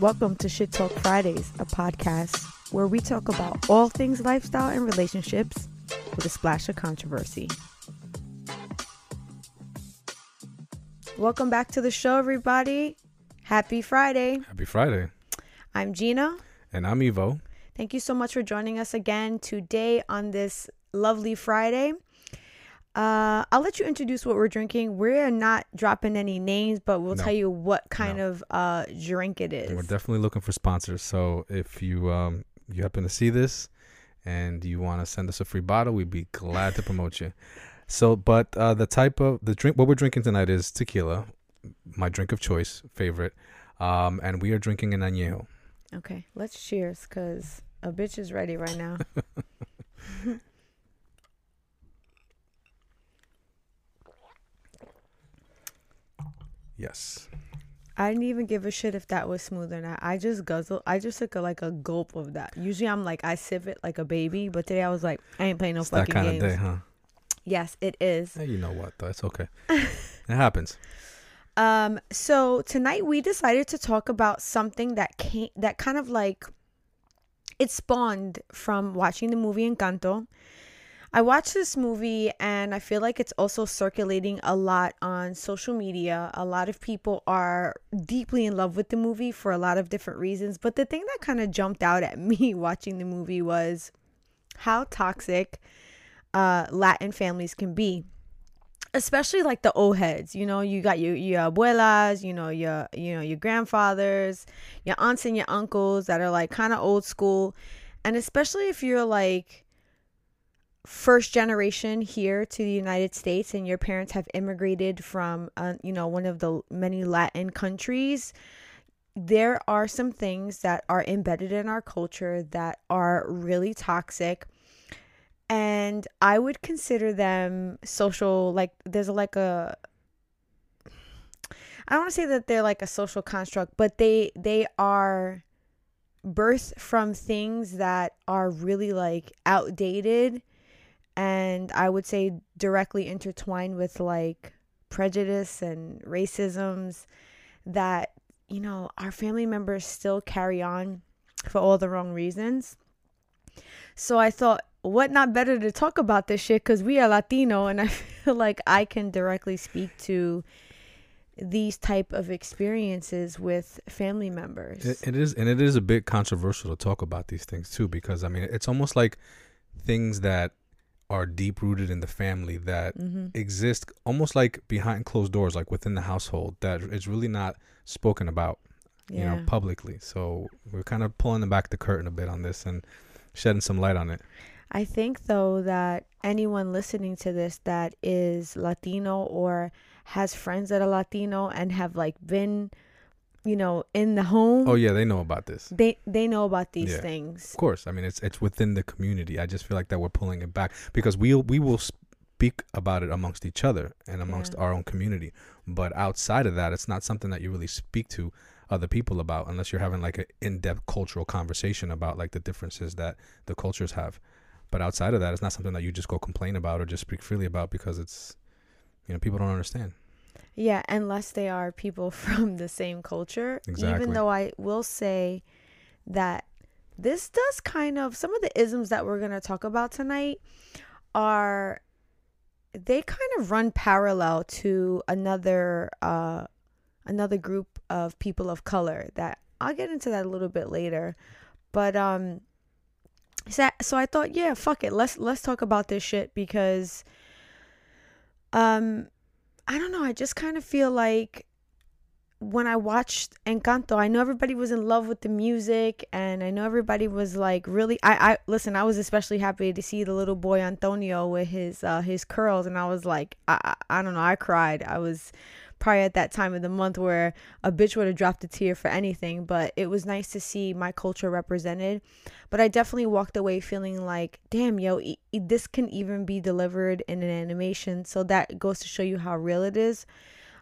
Welcome to Shit Talk Fridays, a podcast where we talk about all things lifestyle and relationships with a splash of controversy. Welcome back to the show, everybody. Happy Friday. Happy Friday. I'm Gina. And I'm Evo. Thank you so much for joining us again today on this lovely Friday. Uh, I'll let you introduce what we're drinking. We're not dropping any names, but we'll No. tell you what kind No. of uh, drink it is. And we're definitely looking for sponsors. So if you um you happen to see this and you want to send us a free bottle, we'd be glad to promote you. So, but uh, the type of the drink what we're drinking tonight is tequila, my drink of choice, favorite. Um, and we are drinking an añejo. Okay, let's cheers because a bitch is ready right now. Yes. I didn't even give a shit if that was smooth or not. I just guzzle. I just took a, like a gulp of that. Usually I'm like I sip it like a baby, but today I was like I ain't playing no it's that fucking kind games. of day, huh? Yes, it is. Hey, you know what though? It's okay. it happens. Um, so tonight we decided to talk about something that came that kind of like it spawned from watching the movie Encanto. I watched this movie and I feel like it's also circulating a lot on social media. A lot of people are deeply in love with the movie for a lot of different reasons. But the thing that kind of jumped out at me watching the movie was how toxic uh, Latin families can be especially like the old heads you know you got your your abuelas you know your you know your grandfathers your aunts and your uncles that are like kind of old school and especially if you're like first generation here to the United States and your parents have immigrated from uh, you know one of the many Latin countries. There are some things that are embedded in our culture that are really toxic and I would consider them social like there's like a I don't want to say that they're like a social construct, but they they are birthed from things that are really like outdated and I would say directly intertwined with like prejudice and racisms that you know our family members still carry on for all the wrong reasons. So I thought what not better to talk about this shit because we are Latino and I feel like I can directly speak to these type of experiences with family members. It, it is, and it is a bit controversial to talk about these things too, because I mean, it's almost like things that are deep rooted in the family that mm-hmm. exist almost like behind closed doors, like within the household, that it's really not spoken about, you know, publicly. So we're kind of pulling back the curtain a bit on this and shedding some light on it. I think though that anyone listening to this that is Latino or has friends that are Latino and have like been, you know, in the home, Oh yeah, they know about this. they they know about these Yeah. things. Of course, I mean it's it's within the community. I just feel like that we're pulling it back because we will we will speak about it amongst each other and amongst Yeah. our own community. But outside of that, it's not something that you really speak to other people about unless you're having like an in-depth cultural conversation about like the differences that the cultures have. But outside of that, it's not something that you just go complain about or just speak freely about because it's you know people don't understand. Yeah, unless they are people from the same culture. Exactly. Even though I will say that this does kind of some of the isms that we're going to talk about tonight are they kind of run parallel to another uh another group of people of color that I'll get into that a little bit later. But um so, so I thought, yeah, fuck it. Let's let's talk about this shit because um I don't know. I just kind of feel like when I watched Encanto, I know everybody was in love with the music, and I know everybody was like really. I, I listen. I was especially happy to see the little boy Antonio with his uh, his curls, and I was like, I, I I don't know. I cried. I was probably at that time of the month where a bitch would have dropped a tear for anything. But it was nice to see my culture represented. But I definitely walked away feeling like, damn, yo, e- this can even be delivered in an animation. So that goes to show you how real it is.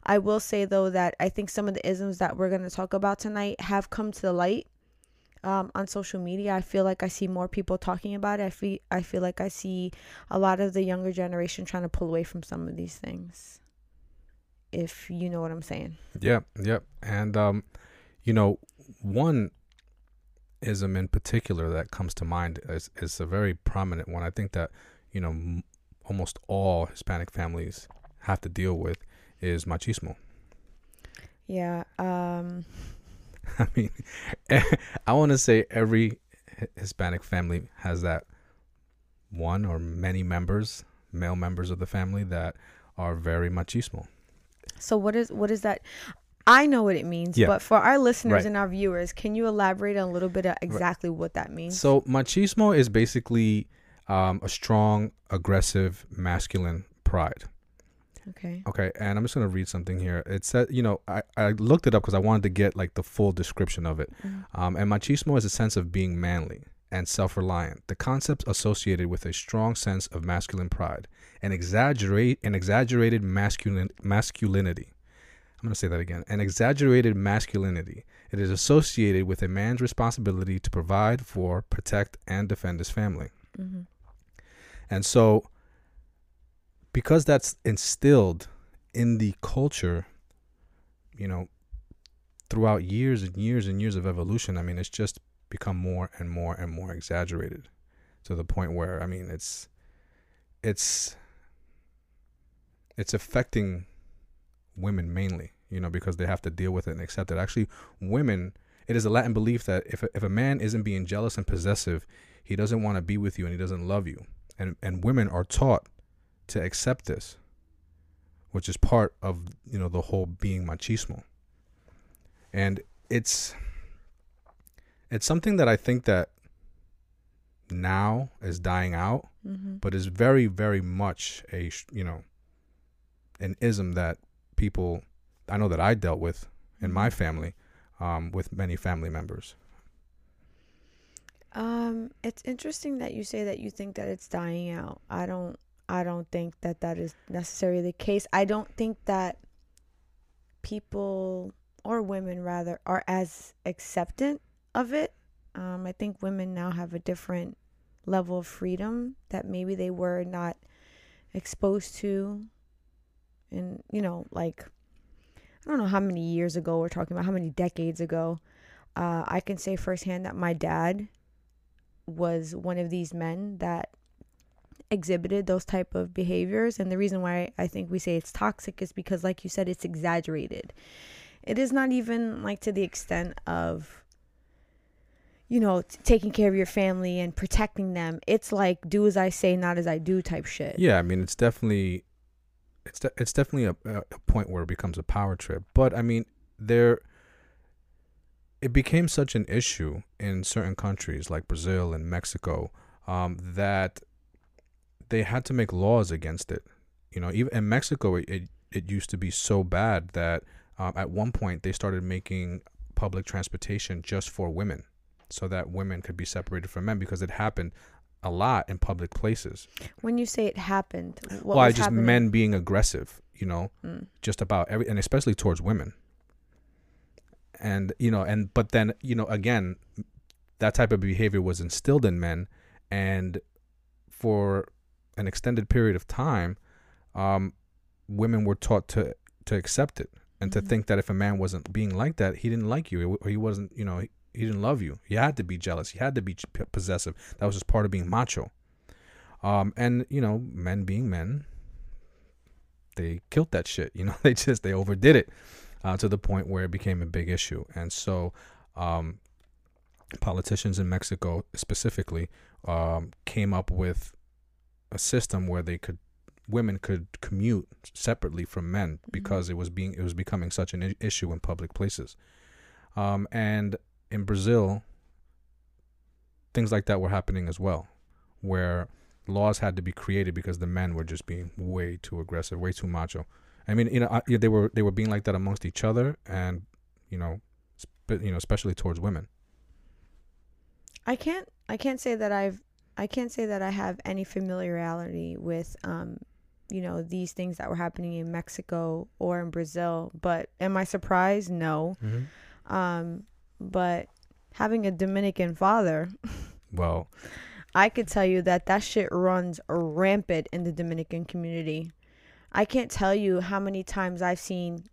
I will say though that I think some of the isms that we're going to talk about tonight have come to the light um, on social media. I feel like I see more people talking about it. I feel I feel like I see a lot of the younger generation trying to pull away from some of these things. If you know what I'm saying. Yep, yep. And um, you know, one ism in particular that comes to mind is, is a very prominent one. I think that you know m- almost all Hispanic families have to deal with is machismo. Yeah. Um. I mean, I want to say every Hispanic family has that one or many members, male members of the family that are very machismo. So what is what is that? I know what it means, Yeah. but for our listeners Right. and our viewers, can you elaborate a little bit of exactly what that means? So machismo is basically um, a strong, aggressive, masculine pride. okay. Okay, and I'm just gonna read something here. It said, you know, I, I looked it up because I wanted to get like the full description of it. Mhm. Um, and machismo is a sense of being manly and self-reliant. The concepts associated with a strong sense of masculine pride and exaggerate an exaggerated masculine masculinity. I'm gonna say that again. An exaggerated masculinity. It is associated with a man's responsibility to provide for, protect, and defend his family. Mhm. And so, because that's instilled in the culture, you know, throughout years and years and years of evolution, I mean, it's just become more and more and more exaggerated to the point where, I mean, it's, it's, it's affecting women mainly, you know, because they have to deal with it and accept it. Actually, women, it is a Latin belief that if a, if a man isn't being jealous and possessive, he doesn't want to be with you and he doesn't love you. And and women are taught to accept this, which is part of you know the whole being machismo. And it's it's something that I think that now is dying out, Mhm. but is very very much a you know an ism that people I know that I dealt with in my family um, with many family members. Um, it's interesting that you say that you think that it's dying out. I don't. I don't think that that is necessarily the case. I don't think that people or women rather are as acceptant of it. Um, I think women now have a different level of freedom that maybe they were not exposed to. And you know, like I don't know how many years ago we're talking about, how many decades ago. Uh, I can say firsthand that my dad was one of these men that exhibited those type of behaviors and the reason why I think we say it's toxic is because like you said it's exaggerated. It is not even like to the extent of you know t- taking care of your family and protecting them. It's like do as I say not as I do type shit. Yeah, I mean it's definitely it's de- it's definitely a, a point where it becomes a power trip. But I mean there it became such an issue in certain countries like Brazil and Mexico um, that they had to make laws against it. You know, even in Mexico, it it, it used to be so bad that um, at one point they started making public transportation just for women, so that women could be separated from men because it happened a lot in public places. When you say it happened, what Why was just happening? men being aggressive, you know, Mm. just about every, and especially towards women. And you know, and but then you know, again, that type of behavior was instilled in men, and for an extended period of time, um, women were taught to to accept it and to Mhm. think that if a man wasn't being like that, he didn't like you, or he wasn't, you know, he, didn't love you. You had to be jealous. You had to be possessive. That was just part of being macho. Um, and you know, men being men, they killed that shit. You know, they just they overdid it uh, to the point where it became a big issue. And so, um, politicians in Mexico specifically um, came up with a system where they could women could commute separately from men because it was being it was becoming such an i- issue in public places. Um, and in Brazil, things like that were happening as well, where laws had to be created because the men were just being way too aggressive, way too macho. I mean, you know, I, they were they were being like that amongst each other, and you know, sp- you know, especially towards women. I can't I can't say that I've I can't say that I have any familiarity with um you know these things that were happening in Mexico or in Brazil but am I surprised no um but having a Dominican father Well, I could tell you that that shit runs rampant in the Dominican community. I can't tell you how many times I've seen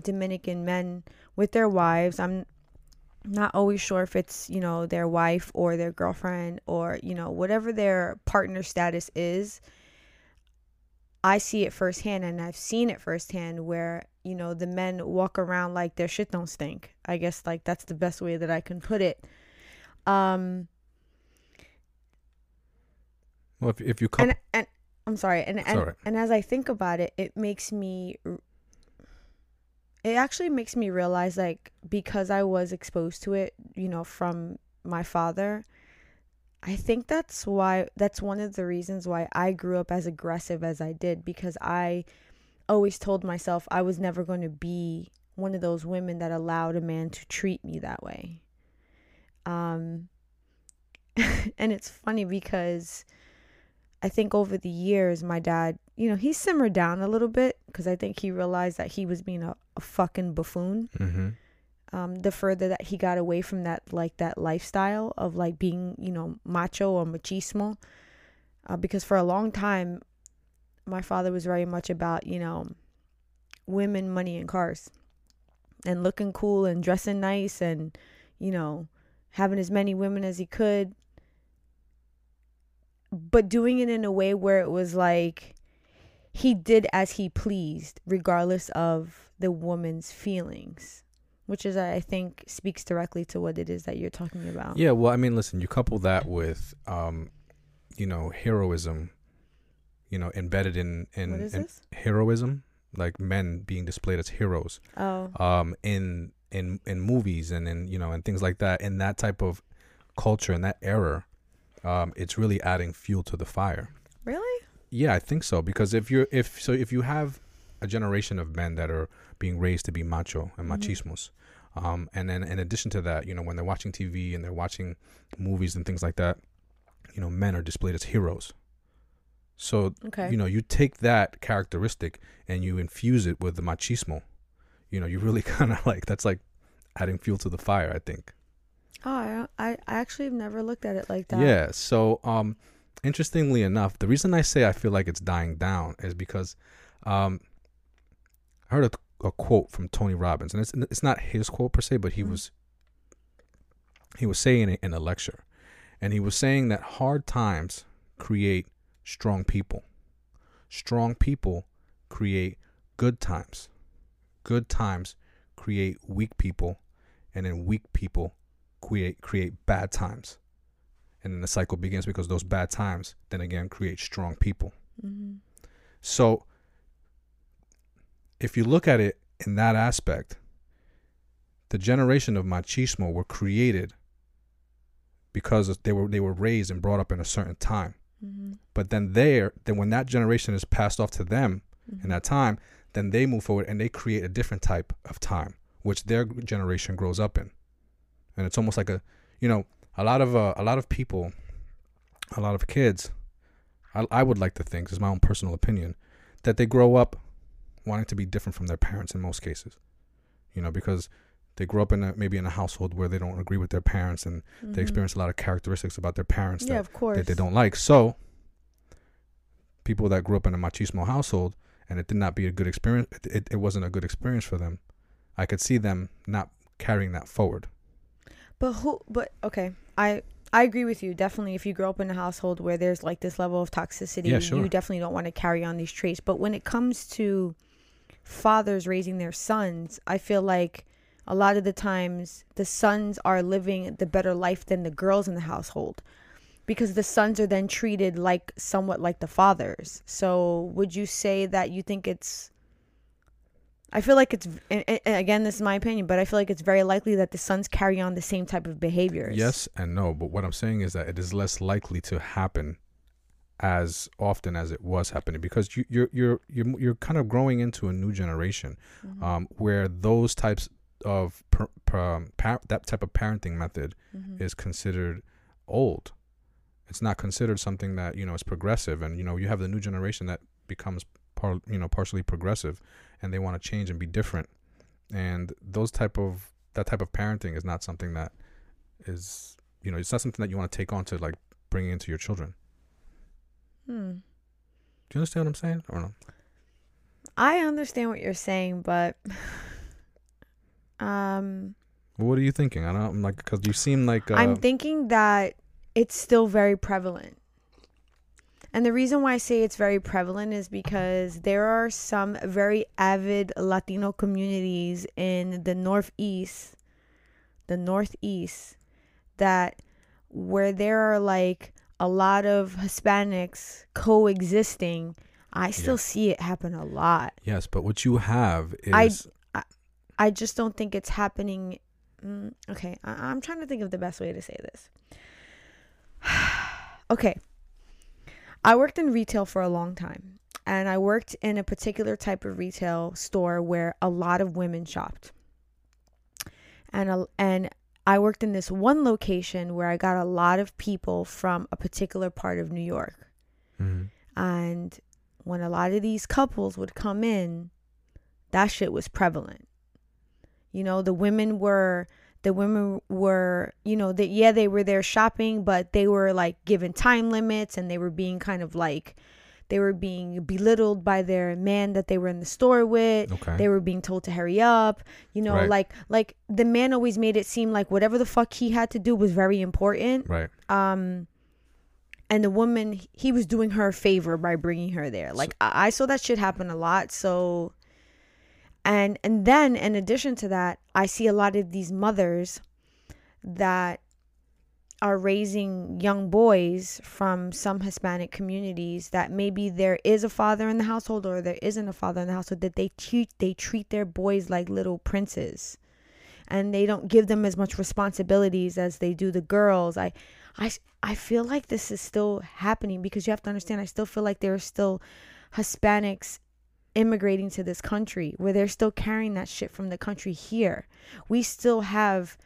Dominican men with their wives. I'm not always sure if it's you know their wife or their girlfriend or you know whatever their partner status is. I see it firsthand and i've seen it firsthand where you know the men walk around like their shit don't stink i guess like that's the best way that i can put it um Well, if if you couple, and and i'm sorry and and, alright. and as i think about it it makes me it actually makes me realize like because i was exposed to it you know from my father i think that's why that's one of the reasons why i grew up as aggressive as i did because i always told myself i was never going to be one of those women that allowed a man to treat me that way um and it's funny because I think over the years, my dad, you know, he simmered down a little bit because I think he realized that he was being a, a fucking buffoon. hmm Um, the further that he got away from that, like that lifestyle of like being, you know, macho or machismo, uh, because for a long time, my father was very much about, you know, women, money, and cars, and looking cool and dressing nice and, you know, having as many women as he could but doing it in a way where it was like he did as he pleased, regardless of the woman's feelings, which is, I think, speaks directly to what it is that you're talking about. Yeah, well, I mean, listen, you couple that with, um, you know, heroism, you know, embedded in in, in heroism, like men being displayed as heroes, Oh, um, in in in movies and in you know and things like that. In that type of culture and that era, um, it's really adding fuel to the fire. really? Yeah, I think so because if you're if so if you have a generation of men that are being raised to be macho and Mhm. machismos, um, and then in addition to that, you know, when they're watching TV and they're watching movies and things like that, you know, men are displayed as heroes. So Okay. you know, you take that characteristic and you infuse it with the machismo. You know, you really kind of like that's like adding fuel to the fire. I think. oh, I, I actually have never looked at it like that. Yeah. So, um, interestingly enough, the reason I say I feel like it's dying down is because, um, I heard a, a quote from Tony Robbins, and it's it's not his quote per se, but he Mhm. was he was saying it in a lecture, and he was saying that hard times create strong people. Strong people create good times. Good times create weak people, and then weak people create create bad times and then the cycle begins because those bad times then again create strong people hmm so if you look at it in that aspect the generation of machismo were created because they were they were raised and brought up in a certain time hmm but then there then when that generation is passed off to them hmm in that time then they move forward and they create a different type of time which their generation grows up in. And it's almost like a you know a lot of uh, a lot of people a lot of kids I, I would like to think this is my own personal opinion that they grow up wanting to be different from their parents in most cases. You know because they grew up in a maybe in a household where they don't agree with their parents and they experience a lot of characteristics about their parents Mm-hmm. Yeah, that, of course. that they don't like so people that grew up in a machismo household and it did not be a good experience it, it, it wasn't a good experience for them i could see them not carrying that forward But who? But okay, I I agree with you. Definitely, if you grow up in a household where there's like this level of toxicity, Yeah, sure. you definitely don't want to carry on these traits. But when it comes to fathers raising their sons, I feel like a lot of the times the sons are living the better life than the girls in the household because the sons are then treated like somewhat like the fathers. So, would you say that you think it's I feel like it's and, and again this is my opinion, but I feel like it's very likely that the sons carry on the same type of behaviors. yes and no but what i'm saying is that it is less likely to happen as often as it was happening because you, you're you're you're you're kind of growing into a new generation Mhm. um, where those types of per, per, par- that type of parenting method Mhm. is considered old. It's not considered something that you know is progressive, and you know you have the new generation that becomes par, you know partially progressive, and they want to change and be different, and those type of that type of parenting is not something that is you know it's not something that you want to take on to like bring into your children. Hmm. Do you understand what I'm saying? I don't. I understand what you're saying, but um, What are you thinking? I don't I'm like because you seem like uh, I'm thinking that it's still very prevalent. And the reason why I say it's very prevalent is because there are some very avid Latino communities in the Northeast, the Northeast, that where there are like a lot of Hispanics coexisting. I still Yeah. see it happen a lot. yes, but what you have is I- just don't think it's happening. Mm, okay, I- I'm trying to think of the best way to say this. okay, I worked in retail for a long time, and I worked in a particular type of retail store where a lot of women shopped, and a, and I worked in this one location where I got a lot of people from a particular part of New York. Mhm. And when a lot of these couples would come in, that shit was prevalent. You know, the women were the women were, you know, that yeah, they were there shopping, but they were like given time limits and they were being kind of like they were being belittled by their man that they were in the store with. okay. They were being told to hurry up. You know, Right. like like the man always made it seem like whatever the fuck he had to do was very important right. um and the woman he was doing her a favor by bringing her there like I, I saw that shit happen a lot so and and then in addition to that i see a lot of these mothers that are raising young boys from some hispanic communities that maybe there is a father in the household or there isn't a father in the household that they treat they treat their boys like little princes. And they don't give them as much responsibilities as they do the girls. I i i feel like this is still happening because you have to understand i still feel like there are still hispanics immigrating to this country where they're still carrying that shit from the country here. We still have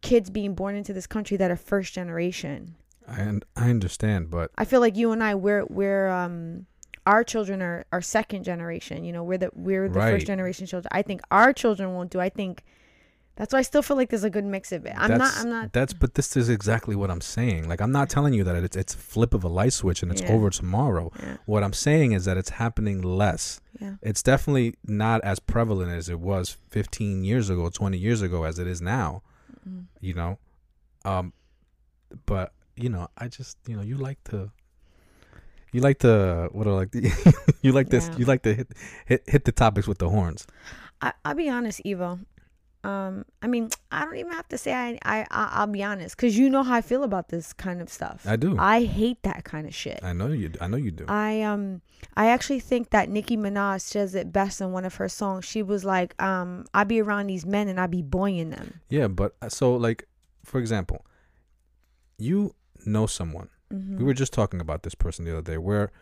kids being born into this country that are first generation. And I understand, but i feel like you and i we're we're um our children are, are second generation you know we're the we're the Right. first generation children. I think our children won't do. I think that's why i still feel like there's a good mix of it i'm not i'm not That's but this is exactly what I'm saying. Like I'm not telling you that it's it's a flip of a light switch and it's Yeah. over tomorrow. yeah What I'm saying is that it's happening less. yeah It's definitely not as prevalent as it was 15 years ago, 20 years ago as it is now. Mm. You know, um, but you know, I just you know you like to. You like to what do I like? To, you like this? Yeah. You like to hit, hit hit the topics with the horns. I, I'll be honest, Evo. Um, I mean, I don't even have to say I, I, I I'll be honest, cause you know how I feel about this kind of stuff. I do. I hate that kind of shit. I know you. I know you do. I um, I actually think that Nicki Minaj says it best in one of her songs. She was like, um, I be around these men and I be boying them. Yeah, but uh, so like, for example, you know someone. Mm-hmm. We were just talking about this person the other day, where,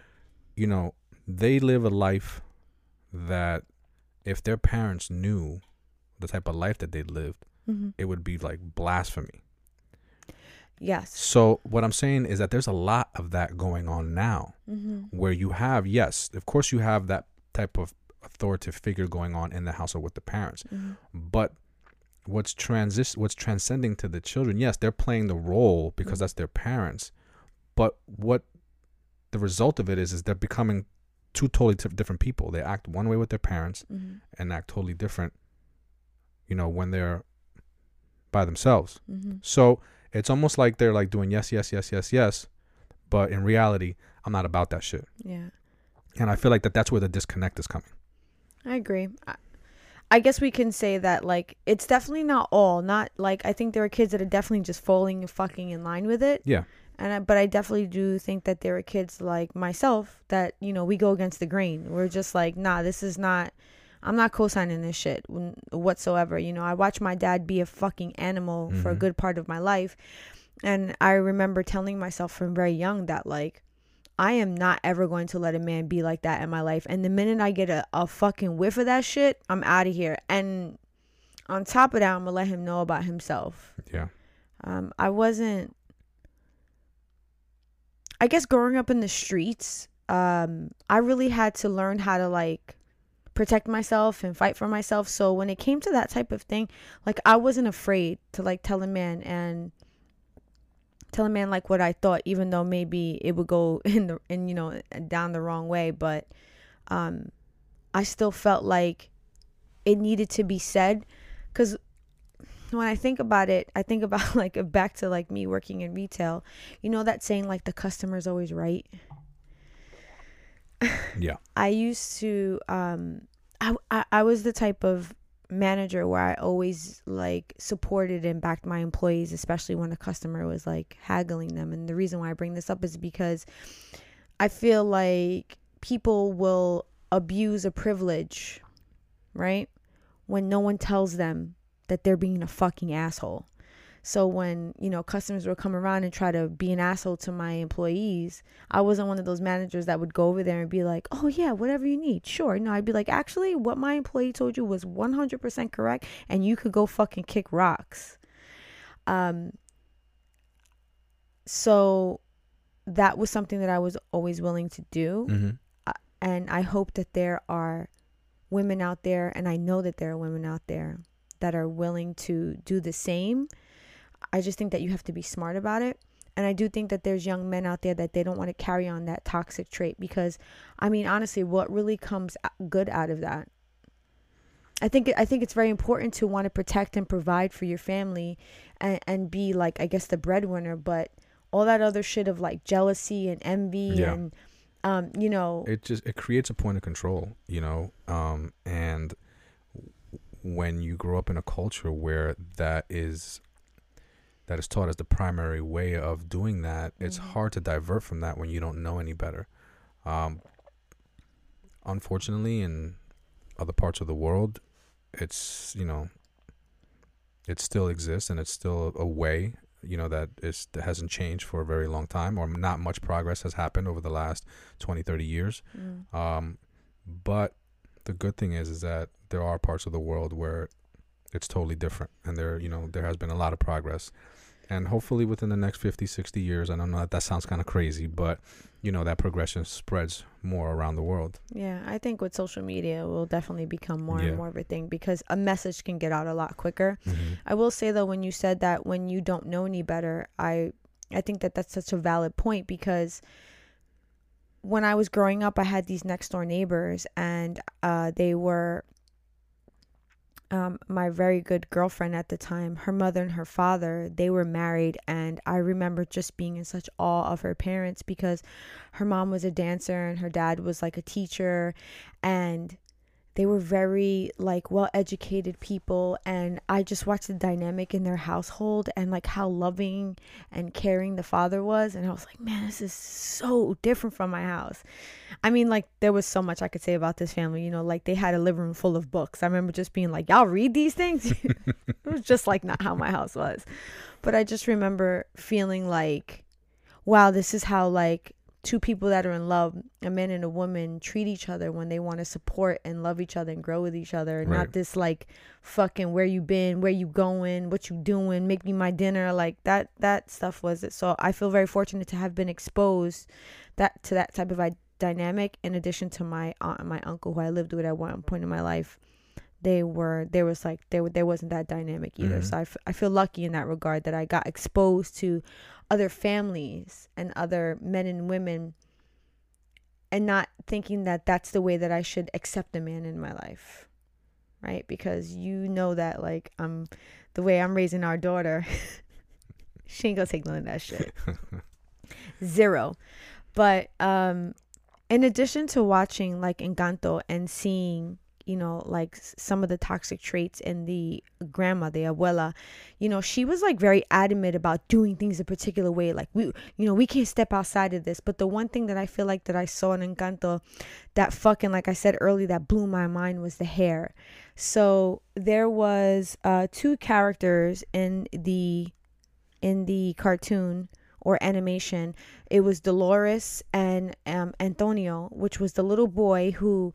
you know, they live a life that, if their parents knew the type of life that they lived, hmm it would be like blasphemy. Yes. So what I'm saying is that there's a lot of that going on now, Mm-hmm. where you have, yes, of course, you have that type of authoritative figure going on in the household with the parents, hmm but what's transis what's transcending to the children yes they're playing the role because Mhm. that's their parents but what the result of it is is they're becoming two totally tif- different people they act one way with their parents hmm and act totally different you know when they're by themselves hmm so it's almost like they're like doing yes yes yes yes yes but in reality i'm not about that shit Yeah. and i feel like that that's where the disconnect is coming I agree. I, I guess we can say that like it's definitely not all. Not like I think there are kids that are definitely just falling and fucking in line with it. Yeah. And I, but I definitely do think that there are kids like myself that you know we go against the grain. We're just like, nah, this is not. I'm not co-signing this shit whatsoever. You know, I watched my dad be a fucking animal for a Mhm. good part of my life, and I remember telling myself from very young that like I am not ever going to let a man be like that in my life. And the minute I get a, a fucking whiff of that shit, I'm out of here. And on top of that, I'm gonna let him know about himself. yeah Um, I wasn't. I guess growing up in the streets, um, I really had to learn how to like protect myself and fight for myself. So when it came to that type of thing, like I wasn't afraid to like tell a man and tell a man like what I thought, even though maybe it would go in the in you know down the wrong way. But um, I still felt like it needed to be said because when I think about it, I think about like back to like me working in retail. You know that saying like the customer's always right. Yeah. I used to um I, I I was the type of manager where I always like supported and backed my employees, especially when a customer was like haggling them. And the reason why I bring this up is because I feel like people will abuse a privilege, right? When no one tells them that they're being a fucking asshole. So when, you know, customers would come around and try to be an asshole to my employees, I wasn't one of those managers that would go over there and be like, "Oh yeah, whatever you need." Sure. No, I'd be like, "Actually, what my employee told you was 100% correct and you could go fucking kick rocks." Um so that was something that I was always willing to do Mm-hmm. and I hope that there are women out there, and I know that there are women out there that are willing to do the same. I just think that you have to be smart about it. And I do think that there's young men out there that they don't want to carry on that toxic trait because, I mean, honestly, what really comes good out of that? I think I think it's very important to want to protect and provide for your family, and and be like I guess the breadwinner, but all that other shit of like jealousy and envy Yeah. and um you know it just it creates a point of control you know um and when you grow up in a culture where that is that is taught as the primary way of doing that it's Mhm. hard to divert from that when you don't know any better. Um unfortunately in other parts of the world it's you know it still exists and it's still a way you know that is that hasn't changed for a very long time or not much progress has happened over the last 20 30 years. Mm, um, but the good thing is, is that there are parts of the world where it's totally different, and there, you know, there has been a lot of progress, and hopefully within the next 50, 60 years, I don't know that that sounds kind of crazy, but you know that progression spreads more around the world. yeah i think with social media it will definitely become more Yeah. and more of a thing because a message can get out a lot quicker Mm-hmm. i will say though when you said that when you don't know any better i i think that that's such a valid point because when i was growing up i had these next door neighbors and uh they were um, my very good girlfriend at the time, her mother and her father, they were married. And I remember just being in such awe of her parents because her mom was a dancer and her dad was like a teacher. And they were very like well educated people and i just watched the dynamic in their household and like how loving and caring the father was and i was like man this is so different from my house. I mean like there was so much i could say about this family you know like they had a living room full of books. I remember just being like y'all read these things? It was just like not how my house was. But i just remember feeling like wow this is how like two people that are in love, a man and a woman, treat each other when they want to support and love each other and grow with each other, and Right. not this like fucking where you been, where you going, what you doing, make me my dinner, like that. That stuff was it. So I feel very fortunate to have been exposed that to that type of I- dynamic. In addition to my aunt and my uncle, who I lived with at one point in my life, they were there was like there there wasn't that dynamic either. Mhm. So I, f- I feel lucky in that regard that I got exposed to other families and other men and women and not thinking that that's the way that I should accept a man in my life. Right? Because you know that like I'm the way I'm raising our daughter, she ain't gonna take none of that shit. Zero. But um in addition to watching like Encanto and seeing you know like some of the toxic traits in the grandma the abuela. You know she was like very adamant about doing things a particular way. Like we you know we can't step outside of this. But the one thing that i feel like that i saw in encanto that fucking like i said earlier that blew my mind was the hair. So there was uh two characters in the in the cartoon or animation. It was dolores and um antonio which was the little boy who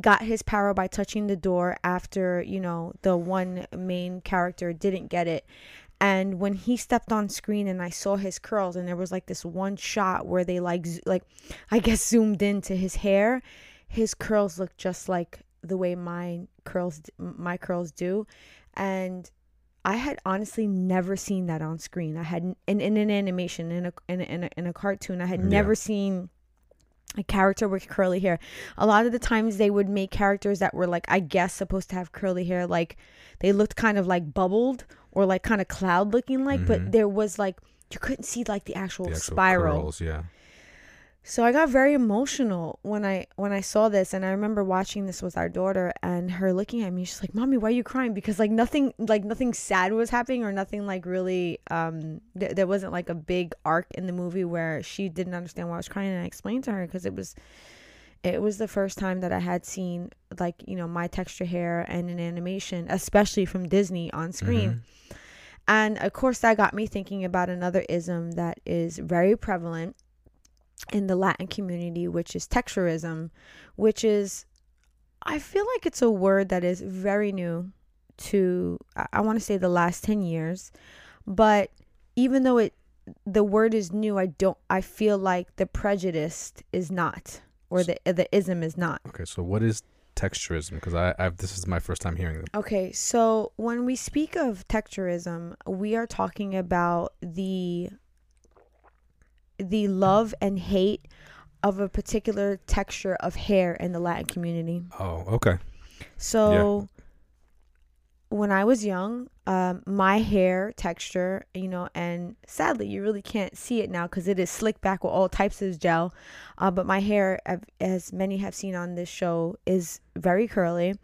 got his power by touching the door after you know the one main character didn't get it and when he stepped on screen and i saw his curls and there was like this one shot where they like like i guess zoomed into his hair his curls looked just like the way my curls my curls do and I had honestly never seen that on screen. I had in, in an animation in a in a, in a, in a cartoon. I had Yeah. never seen a character with curly hair. A lot of the times they would make characters that were like I guess supposed to have curly hair like they looked kind of like bubbled or like kind of cloud looking like, Mhm. but there was like you couldn't see like the actual, The actual spiral. curls, yeah. So I got very emotional when I when I saw this and I remember watching this with our daughter and her looking at me she's like mommy why are you crying because like nothing like nothing sad was happening or nothing like really um th- there wasn't like a big arc in the movie where she didn't understand why I was crying and I explained to her because it was it was the first time that I had seen like you know my texture hair and an animation especially from Disney on screen Mhm. and of course, that got me thinking about another ism that is very prevalent in the Latin community, which is texturism, which is, I feel like it's a word that is very new to, I- want to say the last 10 years. But even though it, the word is new, I don't, I feel like the prejudice is not, or the, the ism is not. Okay, so what is texturism? Because I, I've this is my first time hearing it. Okay, so when we speak of texturism, we are talking about the the love and hate of a particular texture of hair in the Latin community. Oh, okay. So when I was young, um, my hair texture, you know, and sadly, you really can't see it now because it is slicked back with all types of gel. Uh, but my hair, as many have seen on this show, is very curly.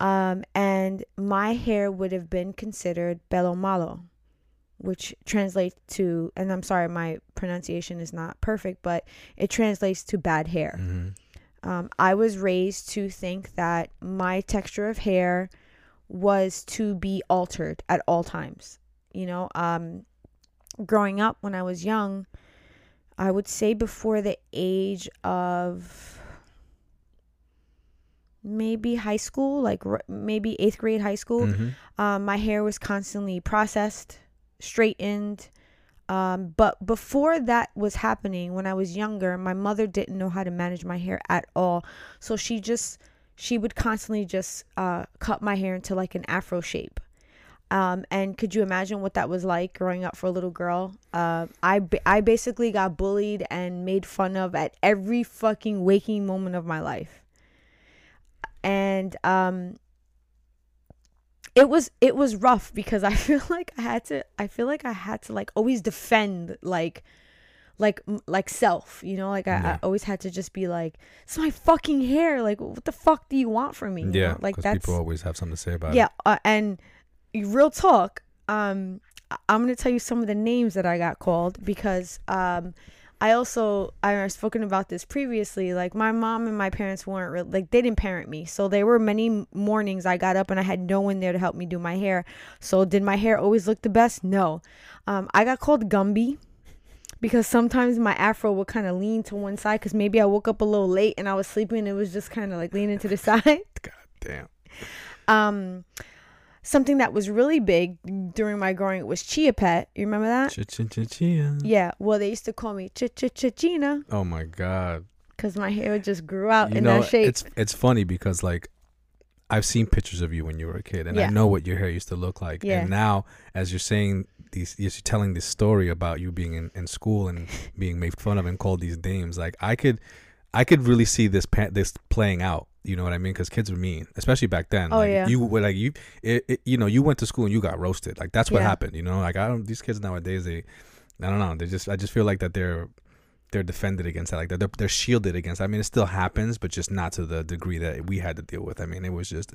Um, and my hair would have been considered pelo malo, which translates to, and I'm sorry, my pronunciation is not perfect, but it translates to bad hair. hmm Um, I was raised to think that my texture of hair was to be altered at all times. You know, um, growing up when I was young, I would say before the age of maybe high school, like r- maybe eighth grade high school, hmm um, my hair was constantly processed, straightened. Um, but before that was happening, when I was younger, my mother didn't know how to manage my hair at all. So she just, she would constantly just uh, cut my hair into like an afro shape. Um, and could you imagine what that was like growing up for a little girl? Uh, I, I basically got bullied and made fun of at every fucking waking moment of my life. And um, it was it was rough because I feel like I had to I feel like I had to like always defend like like like self you know like I, I always had to just be like it's my fucking hair like what the fuck do you want from me you Yeah, know? like that's people always have something to say about yeah it. uh, and real talk um i'm gonna tell you some of the names that i got called because um i also i've spoken about this previously like my mom and my parents weren't re- like they didn't parent me. So there were many mornings i got up and i had no one there to help me do my hair. So did my hair always look the best? No. Um i got called gumby because sometimes my afro would kind of lean to one side because maybe i woke up a little late and i was sleeping and it was just kind of like leaning to the side. God damn. um something that was really big during my growing up was chia pet you remember that Ch-ch-ch-chia. yeah well they used to call me ch ch ch gina Oh my god. because my hair just grew out you in know, that shape it's it's funny because like I've seen pictures of you when you were a kid, and I know what your hair used to look like. Yeah. And now, as you're saying these, as you're telling this story about you being in, in school and being made fun of and called these names, like I could, I could really see this pa- this playing out. You know what I mean? Because kids were mean, especially back then. Oh, like, yeah. You were like you, it, it, you know, you went to school and you got roasted. Like that's what Yeah. happened. You know, like I don't. These kids nowadays, they, I don't know. They just, I just feel like that they're they're defended against that. Like they're, they're shielded against. I mean, it still happens, but just not to the degree that we had to deal with. I mean, it was just,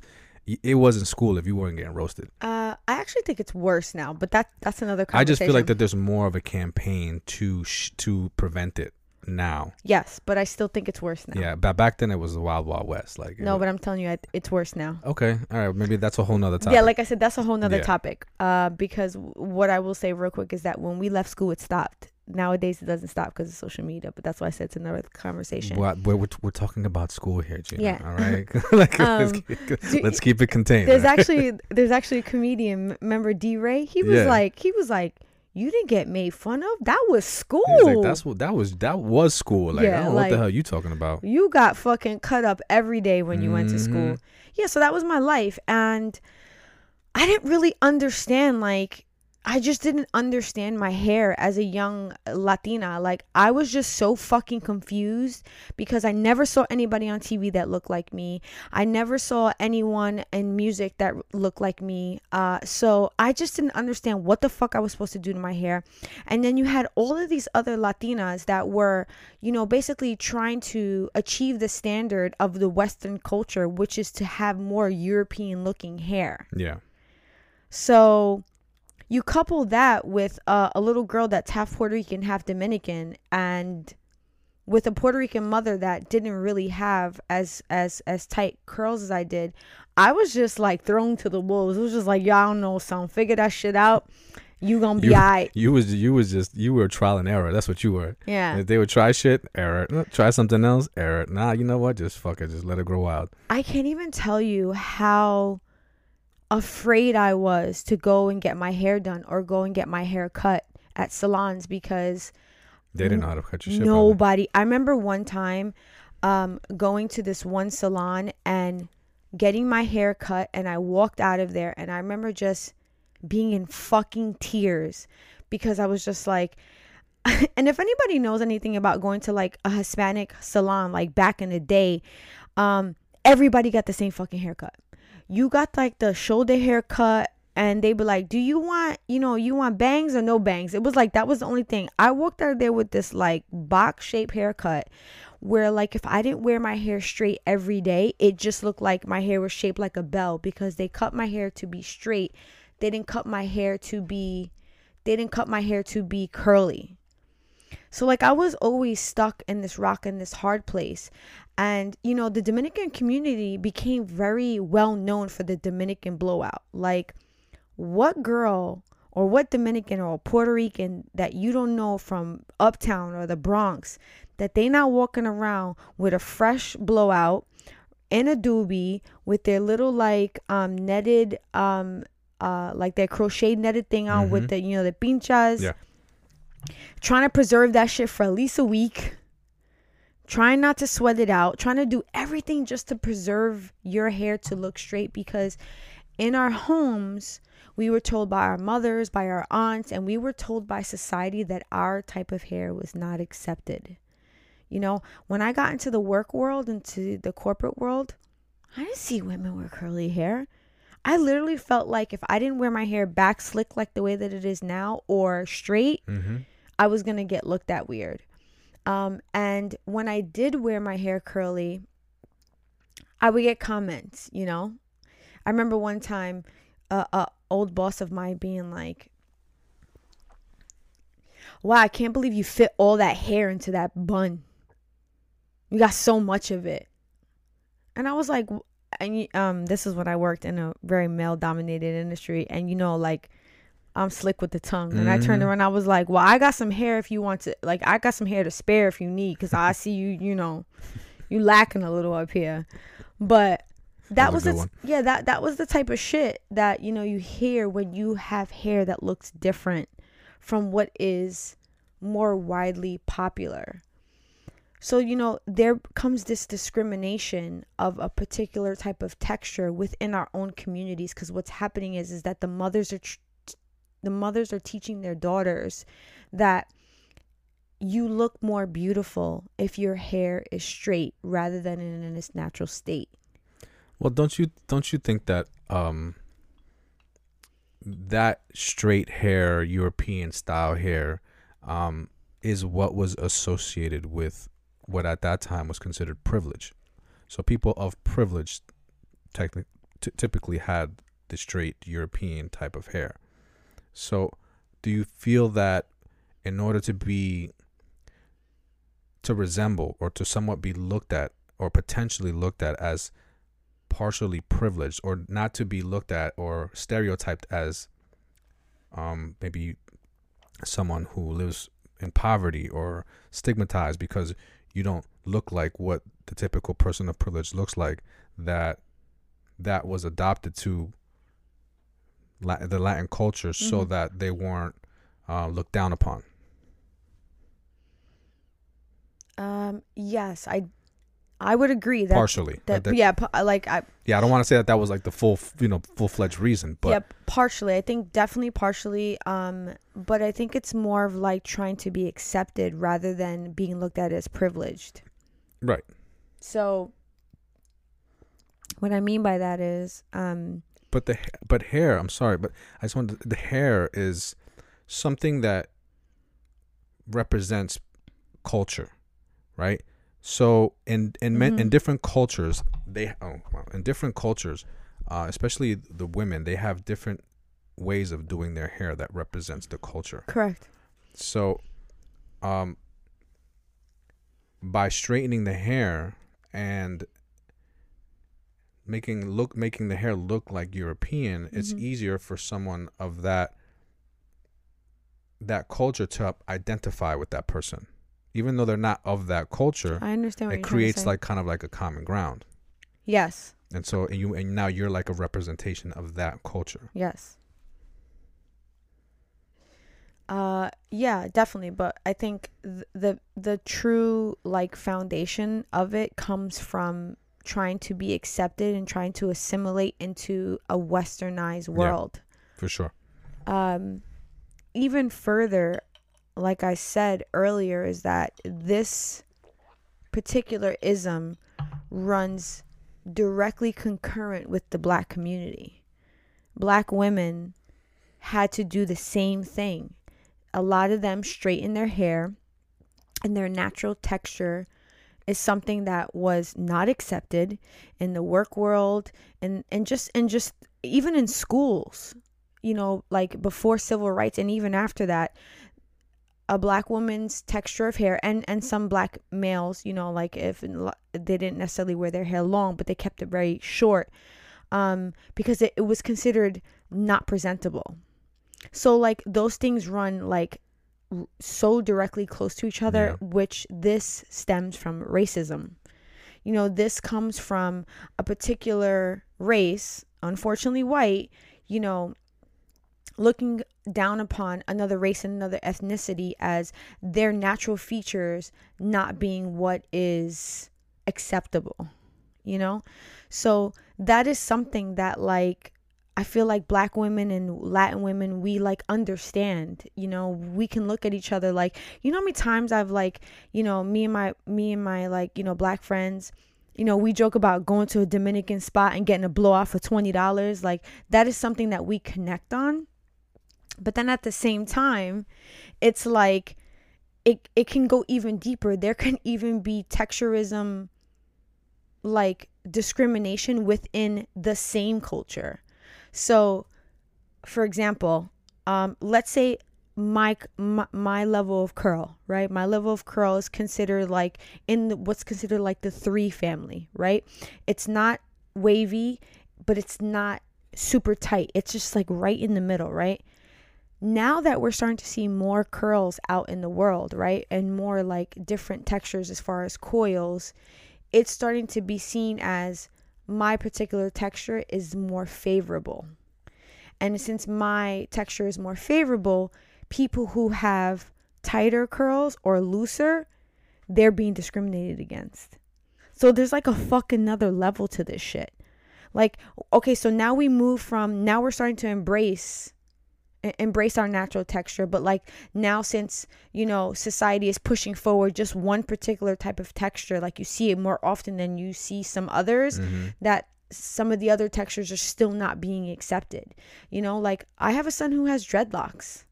it wasn't school if you weren't getting roasted. uh i actually think it's worse now but that that's another I just feel like that there's more of a campaign to sh- to prevent it now. yes but i still think it's worse now Yeah, but back then it was the wild wild west. Like no was- but i'm telling you I- it's worse now okay, all right, maybe that's a whole nother topic. yeah like i said that's a whole nother Yeah. topic uh because what i will say real quick is that when we left school it stopped nowadays it doesn't stop because of social media but that's why i said it's another conversation What, we're, we're, we're talking about school here, Gina. Yeah. All right. like, let's, Um, keep, let's keep it contained. there's right? actually there's actually a comedian remember d-ray he was Yeah. like he was like you didn't get made fun of that was school like, that's what that was. That was school. Like, I don't know what the like- hell you talking about. you got fucking cut up every day when you went to school Mhm. yeah so that was my life and i didn't really understand like I just didn't understand my hair as a young Latina. Like I was just so fucking confused because I never saw anybody on TV that looked like me. I never saw anyone in music that looked like me. Uh, so I just didn't understand what the fuck I was supposed to do to my hair. And then you had all of these other Latinas that were, you know, basically trying to achieve the standard of the Western culture, which is to have more European looking hair. Yeah. So you couple that with uh, a little girl that's half Puerto Rican, half Dominican, and with a Puerto Rican mother that didn't really have as as as tight curls as I did, I was just like thrown to the wolves. It was just like y'all know something. Figure that shit out. You gonna be You, you was you was just you were trial and error. That's what you were. Yeah. If they would try shit, error. Try something else, error. Nah, you know what? Just fuck it. Just let it grow wild. I can't even tell you how afraid I was to go and get my hair done or go and get my hair cut at salons because They didn't know how to cut your shit. nobody i remember one time um going to this one salon and getting my hair cut and i walked out of there and i remember just being in fucking tears because i was just like and if anybody knows anything about going to like a hispanic salon like back in the day um everybody got the same fucking haircut you got like the shoulder haircut and they be like, "Do you want, you know, you want bangs or no bangs?" It was like that was the only thing. I walked out there with this like box shape haircut where like if I didn't wear my hair straight every day, it just looked like my hair was shaped like a bell because they cut my hair to be straight. They didn't cut my hair to be they didn't cut my hair to be curly. So like I was always stuck in this rock in this hard place. And you know, the Dominican community became very well known for the Dominican blowout. Like what girl or what Dominican or Puerto Rican that you don't know from uptown or the Bronx that they not walking around with a fresh blowout in a doobie with their little like um netted um uh like their crochet netted thing on with Mhm. the you know the pinchas Yeah. trying to preserve that shit for at least a week trying not to sweat it out trying to do everything just to preserve your hair to look straight because in our homes we were told by our mothers by our aunts and we were told by society that our type of hair was not accepted you know when i got into the work world into the corporate world i didn't see women with curly hair i literally felt like if i didn't wear my hair back slick like the way that it is now or straight Mm-hmm. I was gonna get looked at weird. Um, and when I did wear my hair curly, I would get comments. You know, I remember one time, a, a old boss of mine being like, "Wow, I can't believe you fit all that hair into that bun. You got so much of it." And I was like, and um, this is when I worked in a very male-dominated industry, and you know, like. I'm slick with the tongue. And I turned Mhm. around. I was like, "Well, I got some hair if you want to. Like, I got some hair to spare if you need, because I see you. You know, you lacking a little up here." But that That was was, the, yeah that that was the type of shit that you know you hear when you have hair that looks different from what is more widely popular. So you know there comes this discrimination of a particular type of texture within our own communities because what's happening is is that the mothers are tr- the mothers are teaching their daughters that you look more beautiful if your hair is straight rather than in its natural state. Well, don't you don't you think that um that straight hair, European style hair, um, is what was associated with what at that time was considered privilege. So people of privilege, techni- t- typically had the straight European type of hair. So, do you feel that in order to be to resemble or to somewhat be looked at or potentially looked at as partially privileged or not to be looked at or stereotyped as um maybe someone who lives in poverty or stigmatized because you don't look like what the typical person of privilege looks like that that was adopted to The Latin culture so Mhm. that they weren't uh, looked down upon. Um, yes, I I would agree that partially. that, That- yeah, like I yeah, I don't want to say that that was like the full, you know, full fledged reason, but yeah, partially. I think definitely partially. Um, but I think it's more of like trying to be accepted rather than being looked at as privileged. right. So, what I mean by that is, um, But the but hair, I'm sorry, but I just want the hair is something that represents culture, right? So in in men, in Mhm. different cultures, they oh wow, in different cultures, uh, especially the women, they have different ways of doing their hair that represents the culture. correct. So, um, by straightening the hair and making look making the hair look like European, it's Mhm. easier for someone of that that culture to identify with that person, even though they're not of that culture. I understand what It you're creates like kind of like a common ground, yes, and so and you and now you're like a representation of that culture. yes. Uh, yeah, definitely. But I think th- the the true like foundation of it comes from trying to be accepted and trying to assimilate into a westernized Yeah. world. For sure. um even further like i said earlier is that this particular ism runs directly concurrent with the black community black women had to do the same thing a lot of them straighten their hair and their natural texture is something that was not accepted in the work world and and just and just even in schools you know, like before civil rights and even after that, a black woman's texture of hair and and some black males, you know, like if they didn't necessarily wear their hair long, but they kept it very short, um, because it, it was considered not presentable. So like those things run like so directly close to each other, which this stems from racism. You know, this comes from a particular race, unfortunately white, you know, looking down upon another race and another ethnicity as their natural features not being what is acceptable you know so that is something that like i feel like black women and latin women we like understand you know we can look at each other like you know how many times i've like you know me and my me and my like you know black friends you know, we joke about going to a Dominican spot and getting a blow off for $20. Like, that is something that we connect on. But then at the same time, it's like it, it can go even deeper. There can even be texturism, like discrimination within the same culture. So, for example, um, let's say my, my my level of curl, right? My level of curl is considered like in the, what's considered like the three family, right? It's not wavy, but it's not super tight. It's just like right in the middle, right? Now that we're starting to see more curls out in the world, right? And more like different textures as far as coils, it's starting to be seen as my particular texture is more favorable. And since my texture is more favorable, people who have tighter curls or looser, they're being discriminated against. So there's like a fucking another level to this shit. Like, okay, so now we move from now we're starting to embrace embrace our natural texture, but like now since, you know, society is pushing forward just one particular type of texture, like you see it more often than you see some others, Mm-hmm. that some of the other textures are still not being accepted. You know, like I have a son who has dreadlocks.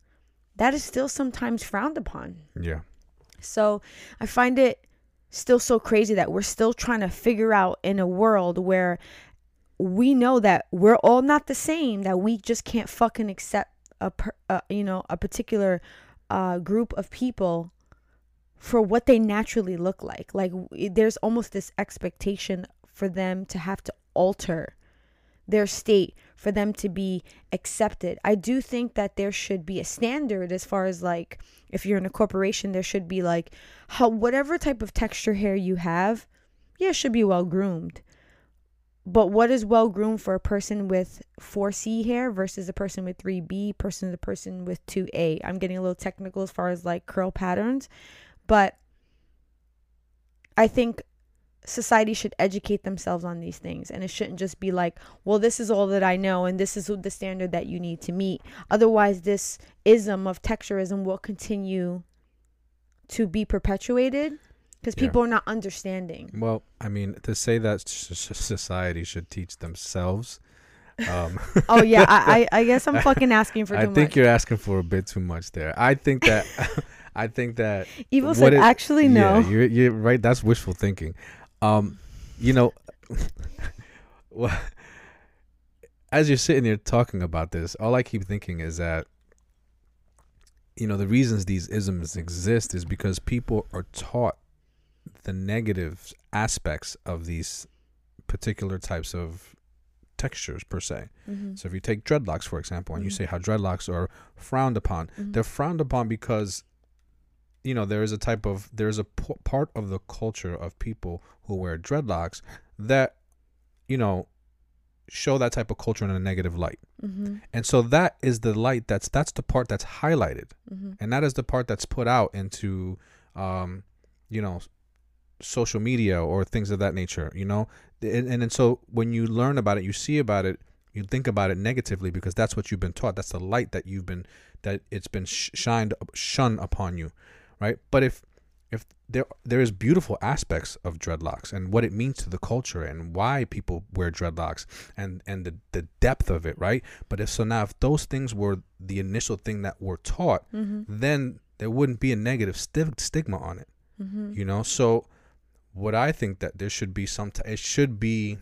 That is still sometimes frowned upon. Yeah. So I find it still so crazy that we're still trying to figure out in a world where we know that we're all not the same, that we just can't fucking accept a, per, uh, you know, a particular uh, group of people for what they naturally look like. Like there's almost this expectation for them to have to alter their state for them to be accepted. I do think that there should be a standard as far as like if you're in a corporation there should be like how whatever type of texture hair you have, yeah, should be well groomed. But what is well groomed for a person with 4C hair versus a person with 3B, person the person with 2A? I'm getting a little technical as far as like curl patterns, but I think society should educate themselves on these things and it shouldn't just be like well this is all that i know and this is the standard that you need to meet otherwise this ism of texturism will continue to be perpetuated because Yeah. people are not understanding Well, I mean, to say that society should teach themselves, um, oh yeah I, I i guess i'm fucking asking for too I think much you're asking for a bit too much there. I think that, I think that evil said it- actually no Yeah, you're, you're right. That's wishful thinking. Um, you know, well, as you're sitting here talking about this, all I keep thinking is that, you know, the reasons these isms exist is because people are taught the negative aspects of these particular types of textures per se. Mhm. So if you take dreadlocks for example, and you Mhm. say how dreadlocks are frowned upon, Mhm. they're frowned upon because you know there is a type of there's a p- part of the culture of people who wear dreadlocks that you know show that type of culture in a negative light Mhm. and so that is the light that's that's the part that's highlighted Mhm. and that is the part that's put out into um you know social media or things of that nature you know? And, and and so when you learn about it you see about it you think about it negatively because that's what you've been taught. That's the light that you've been that it's been sh- shined shun upon you right? But if if there there is beautiful aspects of dreadlocks and what it means to the culture and why people wear dreadlocks and and the, the depth of it right? But if so now if those things were the initial thing that were taught Mhm. then there wouldn't be a negative sti- stigma on it Mhm. you know? So what i think that there should be some t- it should be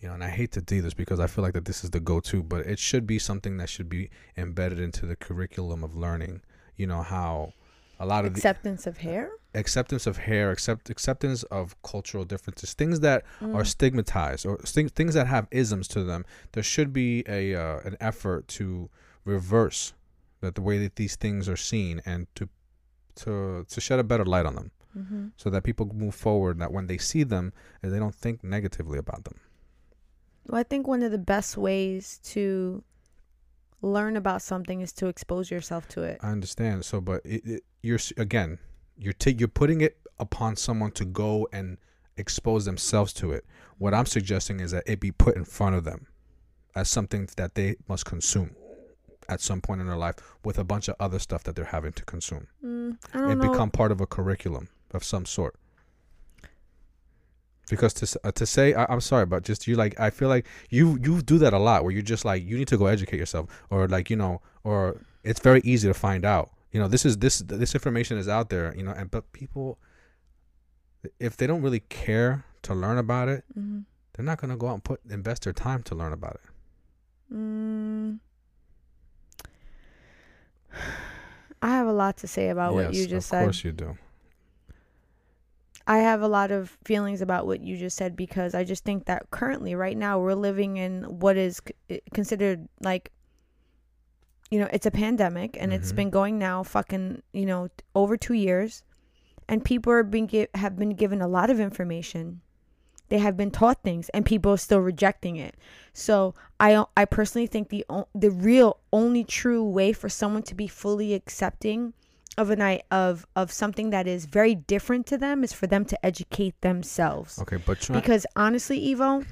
you know and i hate to do this because i feel like that this is the go-to but it should be something that should be embedded into the curriculum of learning. You know how a lot of the acceptance of hair? Acceptance of hair accept acceptance of cultural differences things that are Mm. stigmatized or things things that have isms to them. There should be a uh, an effort to reverse that the way that these things are seen and to to to shed a better light on them Mhm. so that people move forward that when they see them that they don't think negatively about them Well, I think one of the best ways to learn about something is to expose yourself to it. i understand so but it, it, you're again you're ta- you're putting it upon someone to go and expose themselves to it what i'm suggesting is that it be put in front of them as something that they must consume at some point in their life with a bunch of other stuff that they're having to consume Mm, I don't and know. become part of a curriculum of some sort because to uh, to say I, I'm sorry, but just you like I feel like you you do that a lot where you're just like you need to go educate yourself or like you know or it's very easy to find out you know this is this this information is out there you know and but people if they don't really care to learn about it Mhm. they're not gonna go out and put invest their time to learn about it. Mm. I have a lot to say about what you Yes, just of said. course you do. I have a lot of feelings about what you just said because I just think that currently, right now, we're living in what is considered like, you know, it's a pandemic and it's Mhm. been going now fucking, you know, over two years, and people are being gi- have been given a lot of information. They have been taught things, and people are still rejecting it. So I I personally think the o- the real only true way for someone to be fully accepting of a night of of something that is very different to them is for them to educate themselves. Okay, but try, Because honestly, Evo,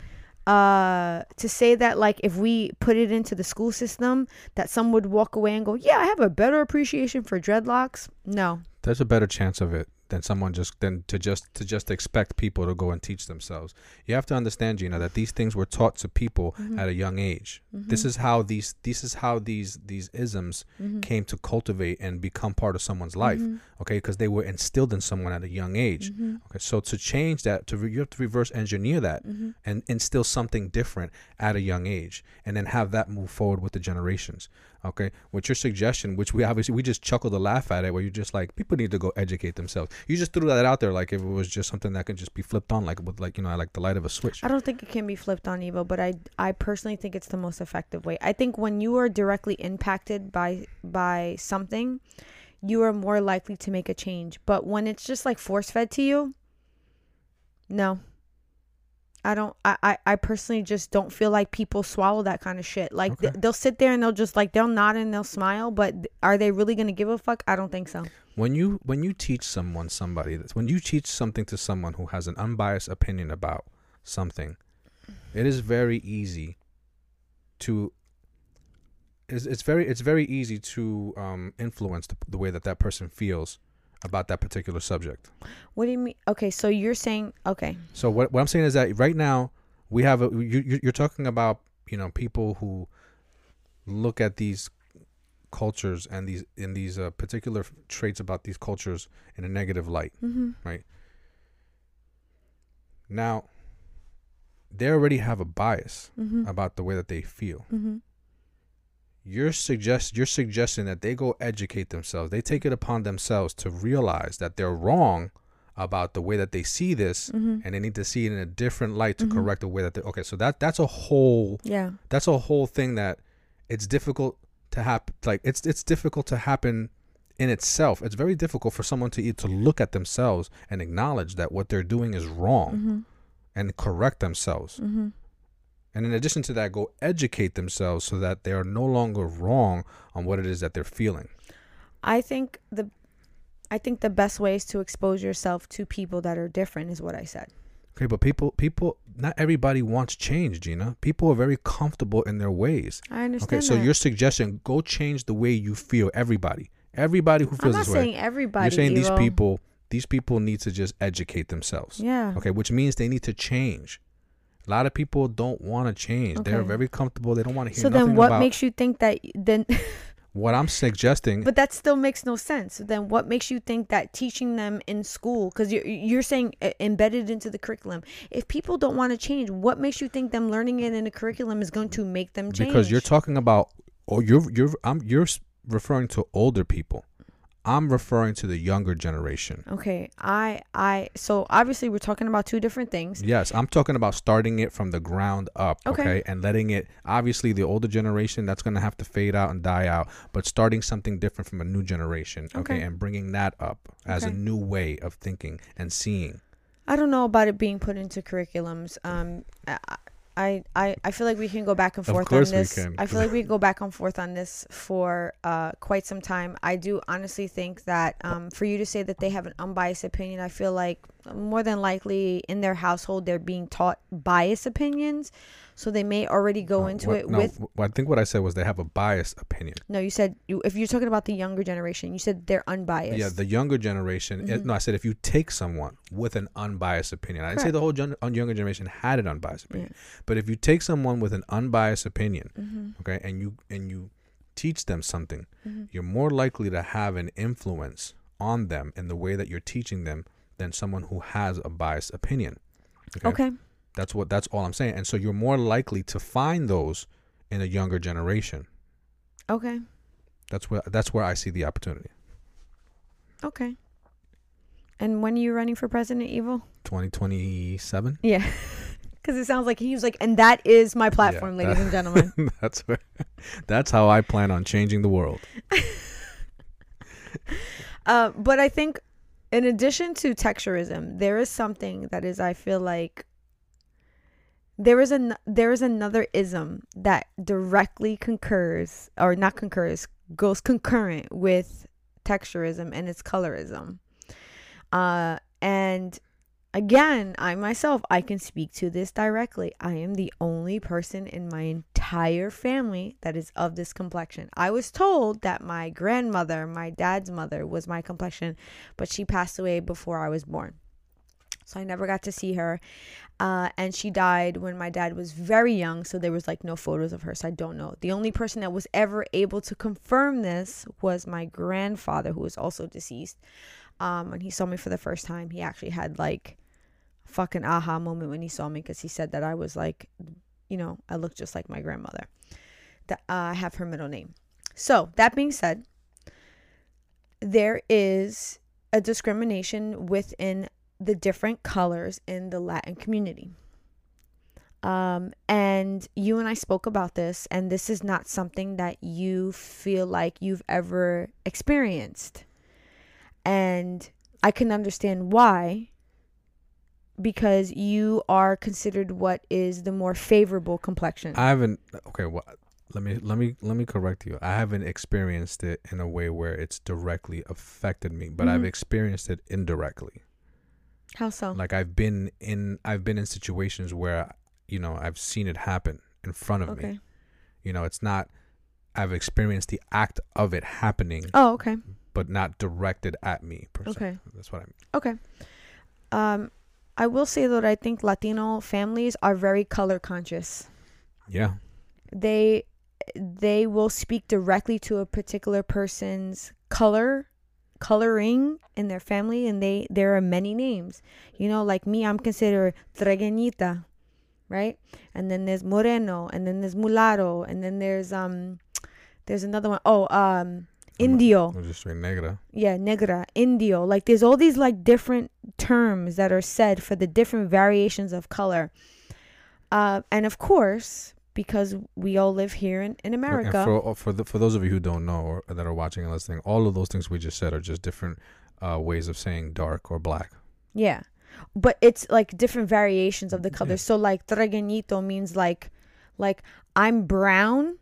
uh, to say that like if we put it into the school system, that some would walk away and go, "Yeah, I have a better appreciation for dreadlocks." No, there's a better chance of it than someone just than to just to just expect people to go and teach themselves. You have to understand, Jeanna, that these things were taught to people Mhm. at a young age. This is how these this is how these these isms Mhm. came to cultivate and become part of someone's life. Mhm. Okay, because they were instilled in someone at a young age. Mhm. Okay, so to change that, to re- you have to reverse engineer that Mhm. and instill something different at a young age, and then have that move forward with the generations. Okay, with your suggestion, which we obviously we just chuckle to laugh at it, where you're just like people need to go educate themselves. You just threw that out there like if it was just something that could just be flipped on, like with like you know like the light of a switch. I don't think it can be flipped on Evo, but I I personally think it's the most effective way. I think when you are directly impacted by by something, you are more likely to make a change. But when it's just like force fed to you, no. I don't. I, I, I personally just don't feel like people swallow that kind of shit. Like th- they'll sit there and they'll just like they'll nod and they'll smile, but th- are they really gonna give a fuck? I don't think so. when you when you teach someone somebody that's when you teach something to someone who has an unbiased opinion about something it is very easy to it's, it's very it's very easy to um, influence the, the way that that person feels about that particular subject What do you mean? Okay, so you're saying okay. so what, what i'm saying is that right now we have a you, you- you're talking about you know people who look at these cultures and these in these uh, particular traits about these cultures in a negative light Mm-hmm. Now, they already have a bias Mm-hmm. about the way that they feel. Mm-hmm. You're suggest you're suggesting that they go educate themselves. They take it upon themselves to realize that they're wrong about the way that they see this, Mm-hmm. and they need to see it in a different light to Mhm. correct the way that they. Okay, so that that's a whole Yeah. that's a whole thing that it's difficult to happen. Like it's it's difficult to happen in itself. It's very difficult for someone to to look at themselves and acknowledge that what they're doing is wrong Mm-hmm. and correct themselves. And in addition to that, go educate themselves so that they are no longer wrong on what it is that they're feeling. I think the I think the best way is to expose yourself to people that are different is what I said. Okay, but people, people, not everybody wants change, Jeanna. People are very comfortable in their ways. I understand. Okay, so that. your suggestion, go change the way you feel. Everybody, everybody who feels I'm not this way. saying everybody. You're saying these people, these people need to just educate themselves. Yeah. Okay, which means they need to change. A lot of people don't want to change. They're very comfortable. They don't want to hear So then, what about makes you think that then? what I'm suggesting. But that still makes no sense. Then what makes you think that teaching them in school, because you're you're saying uh, embedded into the curriculum, if people don't want to change, what makes you think them learning it in a curriculum is going to make them change? because you're talking about or you're you're I'm you're referring to older people. I'm referring to the younger generation. okay. I I so obviously we're talking about two different things. Yes, I'm talking about starting it from the ground up, Okay. okay, and letting it obviously the older generation that's going to have to fade out and die out, but starting something different from a new generation, okay, Okay. and bringing that up as a new way of thinking and seeing. I don't know about it being put into curriculums. Um, I, I, I, I feel like we can go back and Of forth course on we this. can. I feel like we can go back and forth on this for uh, quite some time. I do honestly think that um, for you to say that they have an unbiased opinion, I feel like more than likely in their household they're being taught biased opinions, so they may already go Uh, into what- it no, with. I think what I said was they have a biased opinion. No, you said you, if you're talking about the younger generation, you said they're unbiased. Yeah, the younger generation. it- Mhm. no, I said if you take someone with an unbiased opinion, I didn't say the whole gen- younger generation had an unbiased Yeah. opinion, but if you take someone with an unbiased opinion, hmm okay, and you and you teach them something, hmm you're more likely to have an influence on them in the way that you're teaching them than someone who has a biased opinion. Okay, Okay. That's what that's all I'm saying. And so you're more likely to find those in a younger generation. Okay. That's where that's where I see the opportunity. Okay. And when are you running for president, Evo? 2027. Yeah. Because it sounds like he was like, and that is my platform, Yeah, ladies and gentlemen. that's where, that's how I plan on changing the world. Uh, but I think, in addition to texturism, there is something that is, I feel like, there is an there is another ism that directly concurs or not concurs goes concurrent with texturism and it's colorism. Uh, and again, I myself I can speak to this directly. I am the only person in my entire family that is of this complexion. I was told that my grandmother, my dad's mother, was my complexion, but she passed away before I was born. So I never got to see her. Uh, and she died when my dad was very young. So there was like no photos of her. So I don't know. The only person that was ever able to confirm this was my grandfather, who was also deceased. Um, when he saw me for the first time, he actually had like a fucking aha moment when he saw me because he said that I was like, you know, I look just like my grandmother. That uh, I have her middle name. So that being said, there is a discrimination within the different colors in the Latin community. Um, and you and I spoke about this, and this is not something that you feel like you've ever experienced. And I can understand why because you are considered what is the more favorable complexion. I haven't. Okay, well, let me let me let me correct you. I haven't experienced it in a way where it's directly affected me, but I've Mhm. experienced it indirectly. How so? Like I've been in I've been in situations where you know I've seen it happen in front of me. okay. You know, it's not. I've experienced the act of it happening, Oh, okay. but not directed at me. Okay. That's what I mean. Okay. Um, I will say that I think Latino families are very color conscious. Yeah. They they will speak directly to a particular person's color coloring in their family and they there are many names you know like me i'm considered trigueñita right and then there's moreno and then there's mulatto and then there's um there's another one oh um indio I'm just straight negra. yeah, negra, indio. Like there's all these like different terms that are said for the different variations of color. Uh, and of course, because we all live here in, in America. And for for the, for those of you who don't know or that are watching and listening, all of those things we just said are just different uh, ways of saying dark or black. yeah. But it's like different variations of the Yeah. So like trigueñito means like like I'm brown,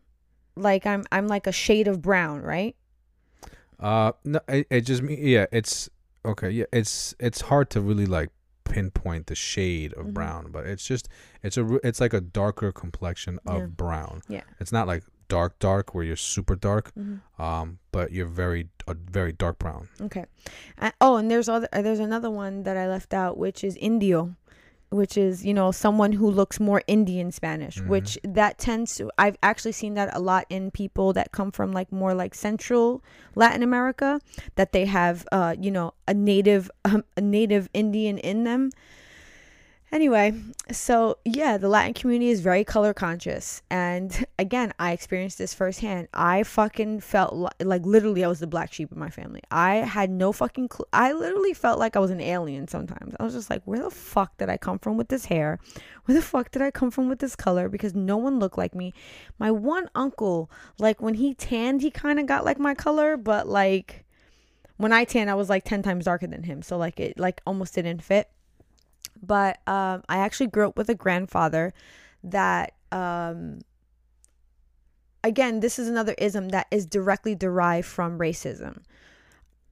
like I'm I'm like a shade of brown, right? Uh, no, it, it just me. Yeah, it's okay. Yeah, it's it's hard to really like pinpoint the shade of Mhm. brown, but it's just it's a it's like a darker complexion of Yeah. brown. Yeah. it's not like dark dark where you're super dark. Mm-hmm. Um, but you're very a very dark brown. Okay. Uh, oh, and there's other uh, there's another one that I left out, which is Indio, which is you know someone who looks more Indian Spanish, Mhm. which that tends to I've actually seen that a lot in people that come from like more like Central Latin America, that they have uh you know a native um, a native Indian in them. Anyway, so yeah, the Latin community is very color conscious. And again, I experienced this firsthand. I fucking felt li- like literally I was the black sheep of my family. I had no fucking clue. I literally felt like I was an alien sometimes. I was just like, where the fuck did I come from with this hair? Where the fuck did I come from with this color? Because no one looked like me. My one uncle, like when he tanned, he kind of got like my color, but like when I tanned, I was like 10 times darker than him. So like it like almost didn't fit but um, I actually grew up with a grandfather that, um, again, this is another ism that is directly derived from racism.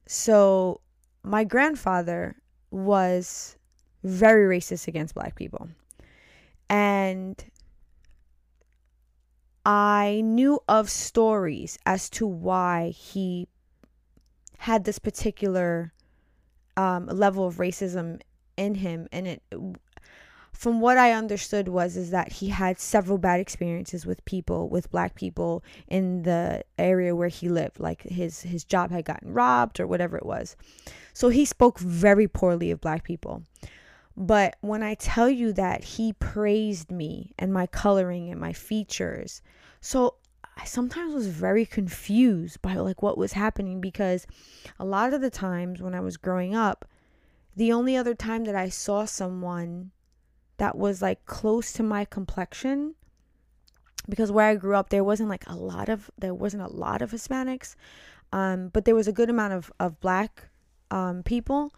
So, my grandfather was very racist against black people. And I knew of stories as to why he had this particular um, level of racism in him and it from what i understood was is that he had several bad experiences with people with black people in the area where he lived like his his job had gotten robbed or whatever it was. So he spoke very poorly of black people. But when i tell you that he praised me and my coloring and my features so i sometimes was very confused by like what was happening because a lot of the times when i was growing up the only other time that I saw someone that was like close to my complexion because where I grew up there wasn't like a lot of there wasn't a lot of Hispanics um but there was a good amount of of black um people.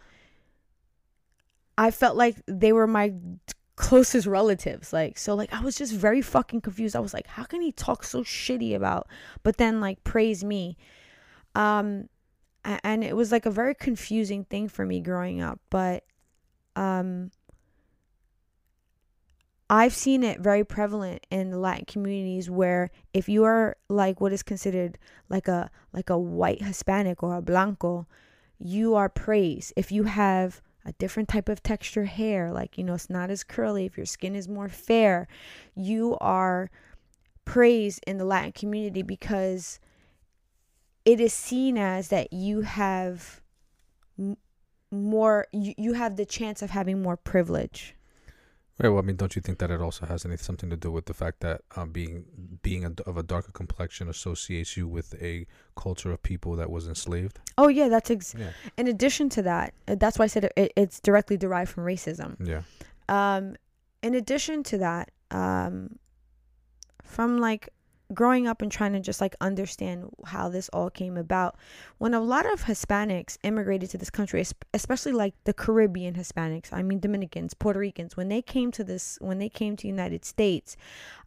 I felt like they were my closest relatives like so like I was just very fucking confused. I was like how can he talk so shitty about but then like praise me. Um and it was like a very confusing thing for me growing up but um I've seen it very prevalent in the Latin communities where if you are like what is considered like a like a white Hispanic or a blanco, you are praised. If you have a different type of texture hair, like you know it's not as curly, if your skin is more fair, you are praised in the Latin community because it is seen as that you have m- more you, you have the chance of having more privilege Right. Well, I mean, don't you think that it also has any, something to do with the fact that um, being being a, of a darker complexion associates you with a culture of people that was enslaved? oh yeah that's ex- Yeah. in addition to that uh, that's why i said it, it's directly derived from racism Yeah. um in addition to that um from like growing up and trying to just like understand how this all came about when a lot of hispanics immigrated to this country especially like the caribbean hispanics i mean dominicans puerto ricans when they came to this when they came to united states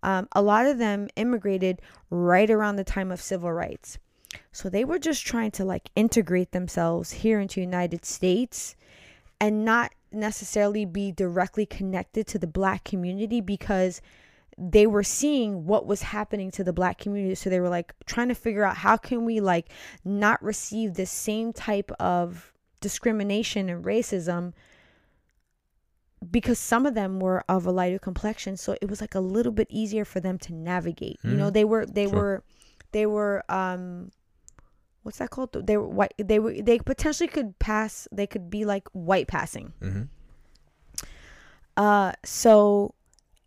um, a lot of them immigrated right around the time of civil rights. So they were just trying to like integrate themselves here into united states and not necessarily be directly connected to the black community because they were seeing what was happening to the black community so they were like trying to figure out how can we like not receive the same type of discrimination and racism because some of them were of a lighter complexion so it was like a little bit easier for them to navigate you know Mhm. they were they Sure. were they were um what's that called they were white they were they potentially could pass they could be like white passing Mm-hmm. uh, so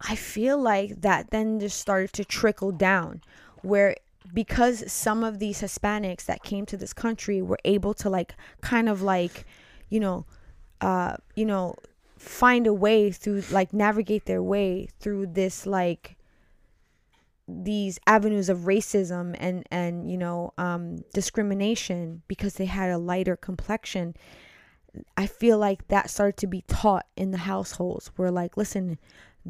I feel like that then just started to trickle down where because some of these Hispanics that came to this country were able to like kind of like, you know, uh, you know, find a way through like navigate their way through this like these avenues of racism and and you know um discrimination because they had a lighter complexion. I feel like that started to be taught in the households where like listen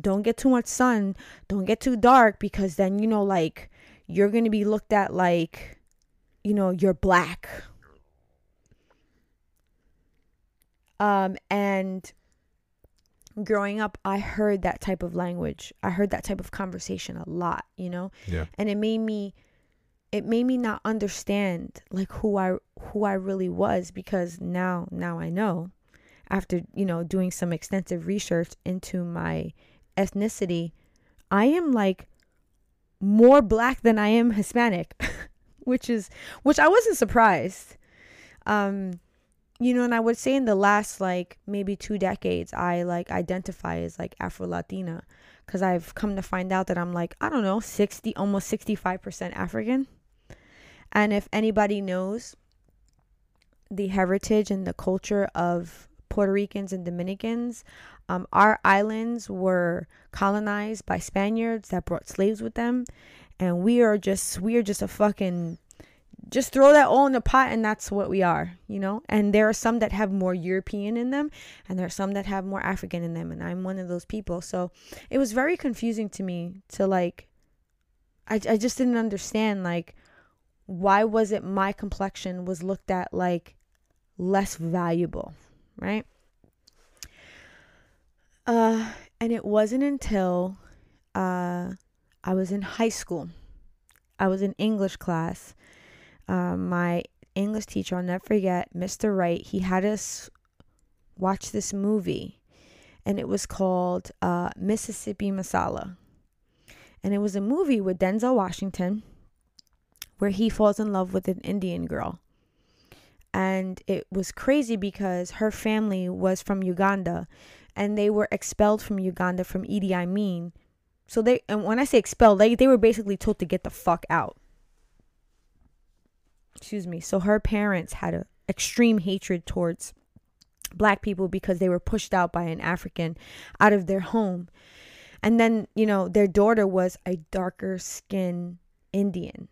don't get too much sun don't get too dark because then you know like you're going to be looked at like you know you're black. Um and growing up I heard that type of language. I heard that type of conversation a lot you know? Yeah. and it made me it made me not understand like who I who I really was because now now I know. After you know doing some extensive research into my ethnicity I am like more black than I am Hispanic which is which I wasn't surprised. Um you know and I would say in the last like maybe 2 decades I like identify as like Afro Latina cuz I've come to find out that I'm like I don't know 60 almost 65% African. And if anybody knows the heritage and the culture of Puerto Ricans and Dominicans, um, our islands were colonized by Spaniards that brought slaves with them, and we are just we are just a fucking just throw that all in the pot and that's what we are, you know? And there are some that have more European in them and there are some that have more African in them and I'm one of those people. So it was very confusing to me to like I I just didn't understand like why was it my complexion was looked at like less valuable, right? Uh, and it wasn't until uh, I was in high school. I was in English class. Uh, my English teacher, I'll never forget, Mr. Wright, he had us watch this movie, and it was called uh, Mississippi Masala. And it was a movie with Denzel Washington where he falls in love with an Indian girl. And it was crazy because her family was from Uganda and they were expelled from Uganda from Idi Amin. So they and when I say expelled, they, they were basically told to get the fuck out. Excuse me. So her parents had a extreme hatred towards black people because they were pushed out by an African out of their home. And then, you know, their daughter was a darker skin Indian.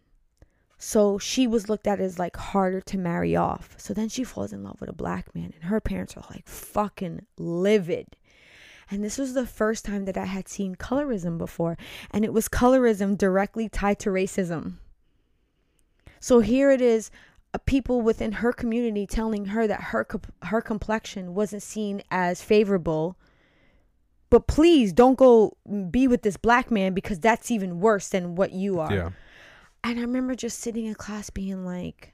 So she was looked at as like harder to marry off. So then she falls in love with a black man, and her parents are like fucking livid. And this was the first time that I had seen colorism before, and it was colorism directly tied to racism. So here it is, uh, people within her community telling her that her her complexion wasn't seen as favorable. But please don't go be with this black man because that's even worse than what you are. Yeah. And I remember just sitting in class being like,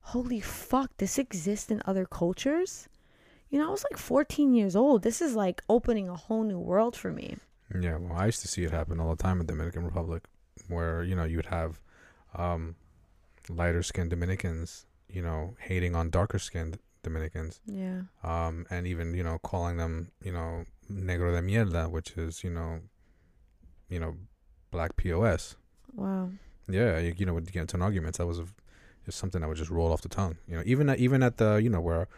holy fuck, this exists in other cultures? You know, I was like 14 years old. This is like opening a whole new world for me. Yeah, well, I used to see it happen all the time in the Dominican Republic, where you know you'd have um, lighter skinned Dominicans, you know, hating on darker skinned Dominicans, Yeah. um, and even you know calling them, you know, negro de mierda, which is you know, you know, black pos. Wow. Yeah, you, you know, would get into an argument. That was a, just something that would just roll off the tongue. You know, even at, even at the you know where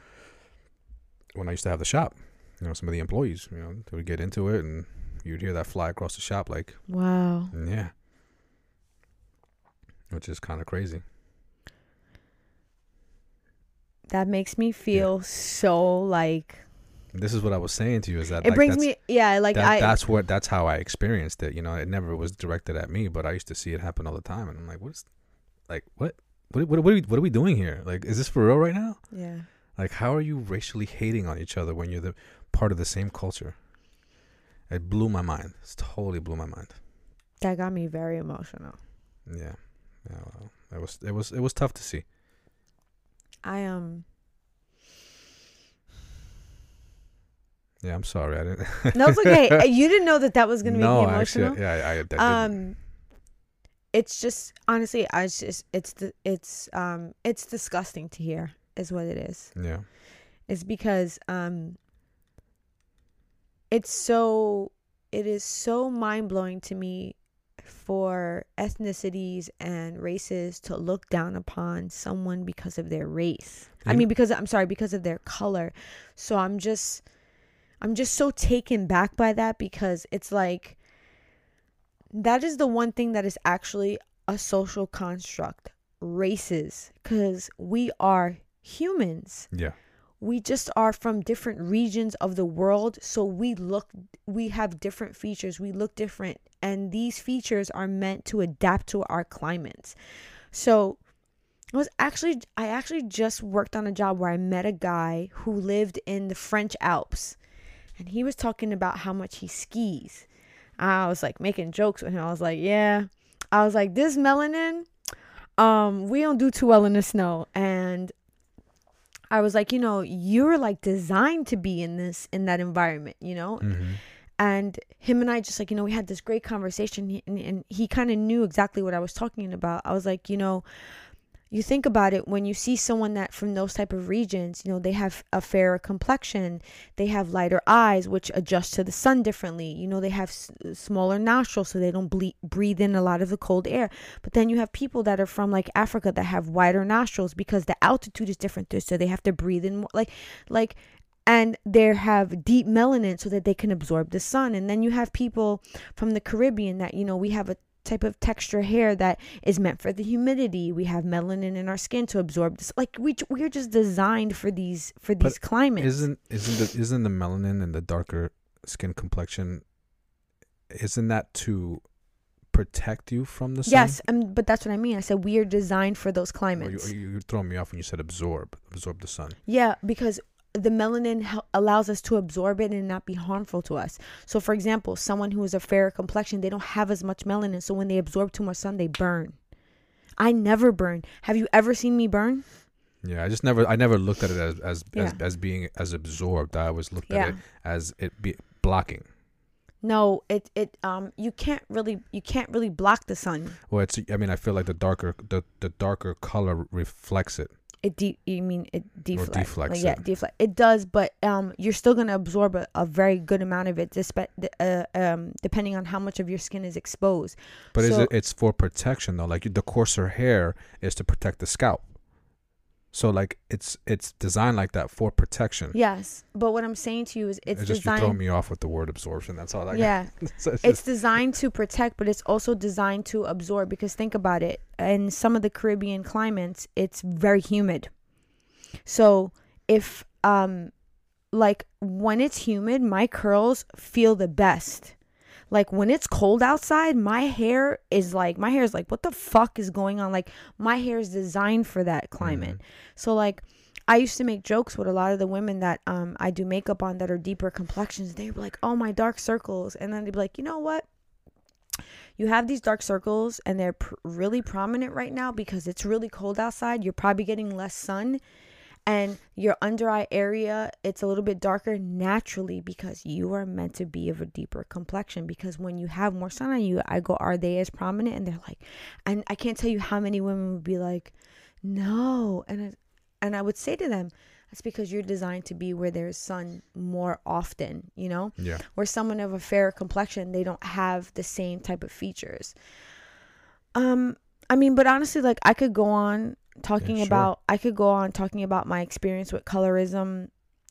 when I used to have the shop, you know, some of the employees, you know, they would get into it and you'd hear that fly across the shop like, Wow. yeah. which is kind of crazy. That makes me feel so like This is what I was saying to you is that it like, brings me yeah like that, I that's what that's how I experienced it. You know, it never was directed at me, but I used to see it happen all the time, and I'm like, what's like what what what what are we, what are we doing here? Like, is this for real right now? yeah Like, how are you racially hating on each other when you're the part of the same culture? It blew my mind. It totally blew my mind. that got me very emotional. Yeah, yeah. Well, it was it was it was tough to see. I um Yeah, I'm sorry. I didn't. no it's okay. you didn't know that that was gonna no, make me emotional. actually, yeah, I, I, um it's just honestly i just it's the it's um it's disgusting to hear is what it is yeah, it's because um it's so it is so mind-blowing to me for ethnicities and races to look down upon someone because of their race i mean because i'm sorry because of their color so i'm just i'm just so taken back by that because it's like that is the one thing that is actually a social construct races because we are humans. Yeah, we just are from different regions of the world so we look we have different features we look different and these features are meant to adapt to our climates. So I was actually I actually just worked on a job where I met a guy who lived in the French Alps and he was talking about how much he skis. I was like making jokes with him. I was like, "Yeah." I was like, "This melanin um we don't do too well in the snow." And I was like, "You know, you're like designed to be in this in that environment, you know?" hmm and him and I just like you know we had this great conversation and, and he kind of knew exactly what I was talking about. I was like, you know, you think about it when you see someone that from those type of regions, you know, they have a fairer complexion, they have lighter eyes which adjust to the sun differently. You know, they have s- smaller nostrils so they don't ble- breathe in a lot of the cold air. But then you have people that are from like Africa that have wider nostrils because the altitude is different, so they have to breathe in more like like and they have deep melanin so that they can absorb the sun and then you have people from the caribbean that you know we have a type of texture hair that is meant for the humidity we have melanin in our skin to absorb this like we we're just designed for these for these climates Isn't isn't the isn't the melanin and the darker skin complexion? Isn't that to protect you from the sun? yes um, but that's what i mean i said we are designed for those Or you, climates or you, you're throwing me off when you said absorb, absorb the sun. Yeah, because the melanin allows us to absorb it and not be harmful to us. So, for example, someone who is a fairer complexion, they don't have as much melanin. So, when they absorb too much sun, they burn. I never burn. Have you ever seen me burn? Yeah, I just never I never looked at it as as as, Yeah. as being as absorbed. I always looked at it as it be blocking. No, it it um you can't really you can't really block the sun. Well, it's I mean I feel like the darker the the darker color reflects it. It de- you mean it deflects? deflects Like, yeah, it. deflect. It does, but um you're still gonna absorb a, a very good amount of it, dispe- uh, um depending on how much of your skin is exposed. But is it it's for protection though? Like the coarser hair is to protect the scalp. So like it's it's designed like that for protection. Yes, but what I'm saying to you is it's, It's just you designed. throwing me off with the word absorption. That's all. I got. yeah, so it's it's designed to protect, but it's also designed to absorb. Because think about it, in some of the Caribbean climates, it's very humid. So if um, like when it's humid, my curls feel the best. Like when it's cold outside, my hair is like my hair is like what the fuck is going on? Like my hair is designed for that climate. So like I used to make jokes with a lot of the women that um I do makeup on that are deeper complexions. They were like, "Oh, my dark circles," and then they'd be like, "You know what? You have these dark circles, and they're pr- really prominent right now because it's really cold outside. You're probably getting less sun." And your under eye area, it's a little bit darker naturally because you are meant to be of a deeper complexion. Because when you have more sun on you, I go, Are they as prominent? And they're like, and I can't tell you how many women would be like, No. And I, and I would say to them, that's because you're designed to be where there's sun more often, you know? yeah. Where someone of a fair complexion, they don't have the same type of features. Um, I mean, but honestly, like I could go on talking Yeah, sure. about I could go on talking about my experience with colorism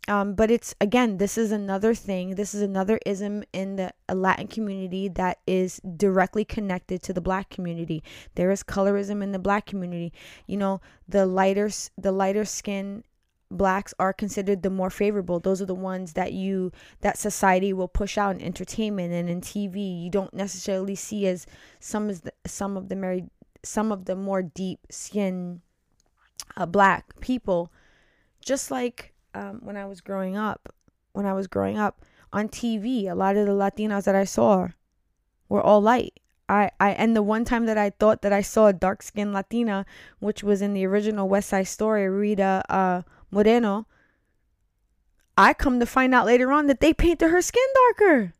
Um, but it's again, this is another thing. This is another ism in the Latin community that is directly connected to the black community. There is colorism in the black community. You know, the lighter the lighter skin blacks are considered the more favorable. Those are the ones that you that society will push out in entertainment and in TV. You don't necessarily see as some as the, some of the married some of the more deep skin uh, black people. Just like um, when I was growing up, when I was growing up on TV, a lot of the Latinas that I saw were all light. I, I and the one time that I thought that I saw a dark skinned Latina, which was in the original West Side Story, Rita uh, Moreno, I come to find out later on that they painted her skin darker.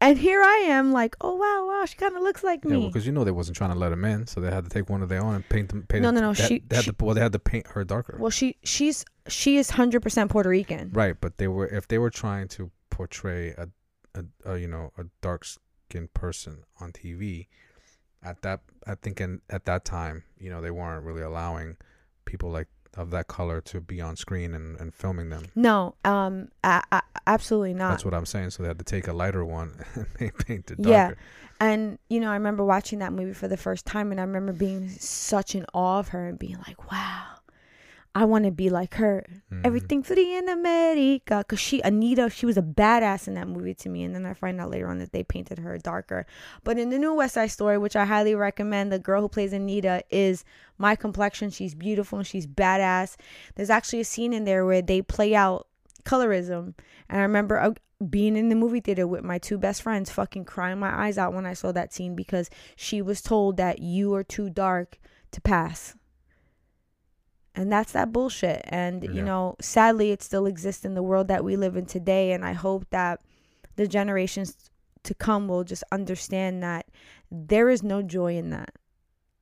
And here I am, like, oh wow, wow, she kind of looks like Yeah, me. well, because you know they wasn't trying to let them in, so they had to take one of their own and paint them. Paint No, no, no, They, she- they had she- to, well, they had to paint her darker. well, she she's she is hundred percent Puerto Rican. Right, but they were if they were trying to portray a, a, a you know a dark skinned person on TV, at that I think in, at that time you know they weren't really allowing people like of that color to be on screen and, and filming them. No, um, a- a- absolutely not. That's what I'm saying. So they had to take a lighter one and they paint it Yeah. And you know, I remember watching that movie for the first time, and I remember being such in awe of her and being like, "Wow, I want to be like her." Mhm. Everything free in America, cause she Anita, she was a badass in that movie to me. And then I find out later on that they painted her darker. But in the new West Side Story, which I highly recommend, the girl who plays Anita is my complexion. She's beautiful and she's badass. There's actually a scene in there where they play out colorism, and I remember uh, being in the movie theater with my two best friends, fucking crying my eyes out when I saw that scene because she was told that you are too dark to pass. And that's that bullshit. And, Yeah. you know, sadly, it still exists in the world that we live in today. And I hope that the generations to come will just understand that there is no joy in that.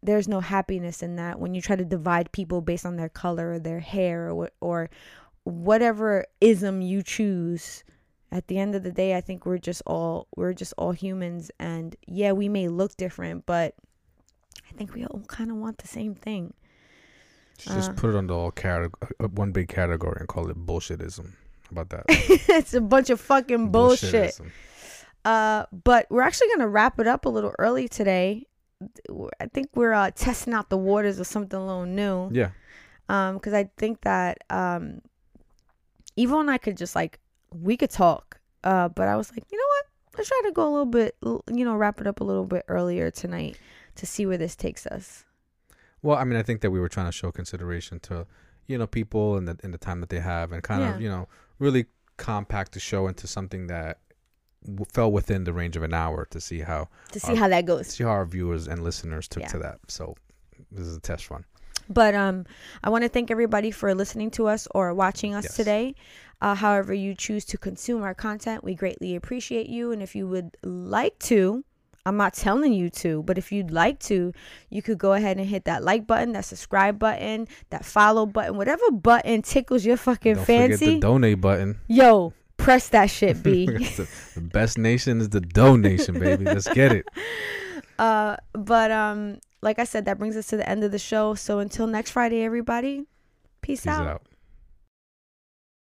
There's no happiness in that when you try to divide people based on their color or their hair or, or whatever ism you choose. At the end of the day, I think we're just all we're just all humans, and yeah, we may look different, but I think we all kind of want the same thing. Just Uh. put it under all categ- uh, one big category and call it bullshitism. How about that? it's a bunch of fucking bullshit. Uh, but we're actually gonna wrap it up a little early today. I think we're uh, testing out the waters of something a little new. Yeah. Um, because I think that um, Evo and I could just like we could talk. Uh, but I was like, you know what? Let's try to go a little bit, you know, wrap it up a little bit earlier tonight to see where this takes us. Well, I mean, I think that we were trying to show consideration to, you know, people and the in the time that they have, and kind Yeah. of, you know, really compact the show into something that w- fell within the range of an hour to see how To see Uh, how that goes. see how our viewers and listeners took Yeah. to that. So this is a test run. But um, I want to thank everybody for listening to us or watching us Yes. today. Uh, however you choose to consume our content, we greatly appreciate you. And if you would like to, I'm not telling you to, but if you'd like to, you could go ahead and hit that like button, that subscribe button, that follow button, whatever button tickles your fucking Don't forget the donate button. Yo, press that shit, B. the, the best nation is the donation, baby. Let's get it. uh, but um, like I said, that brings us to the end of the show. So until next Friday, everybody, peace, Peace out. out.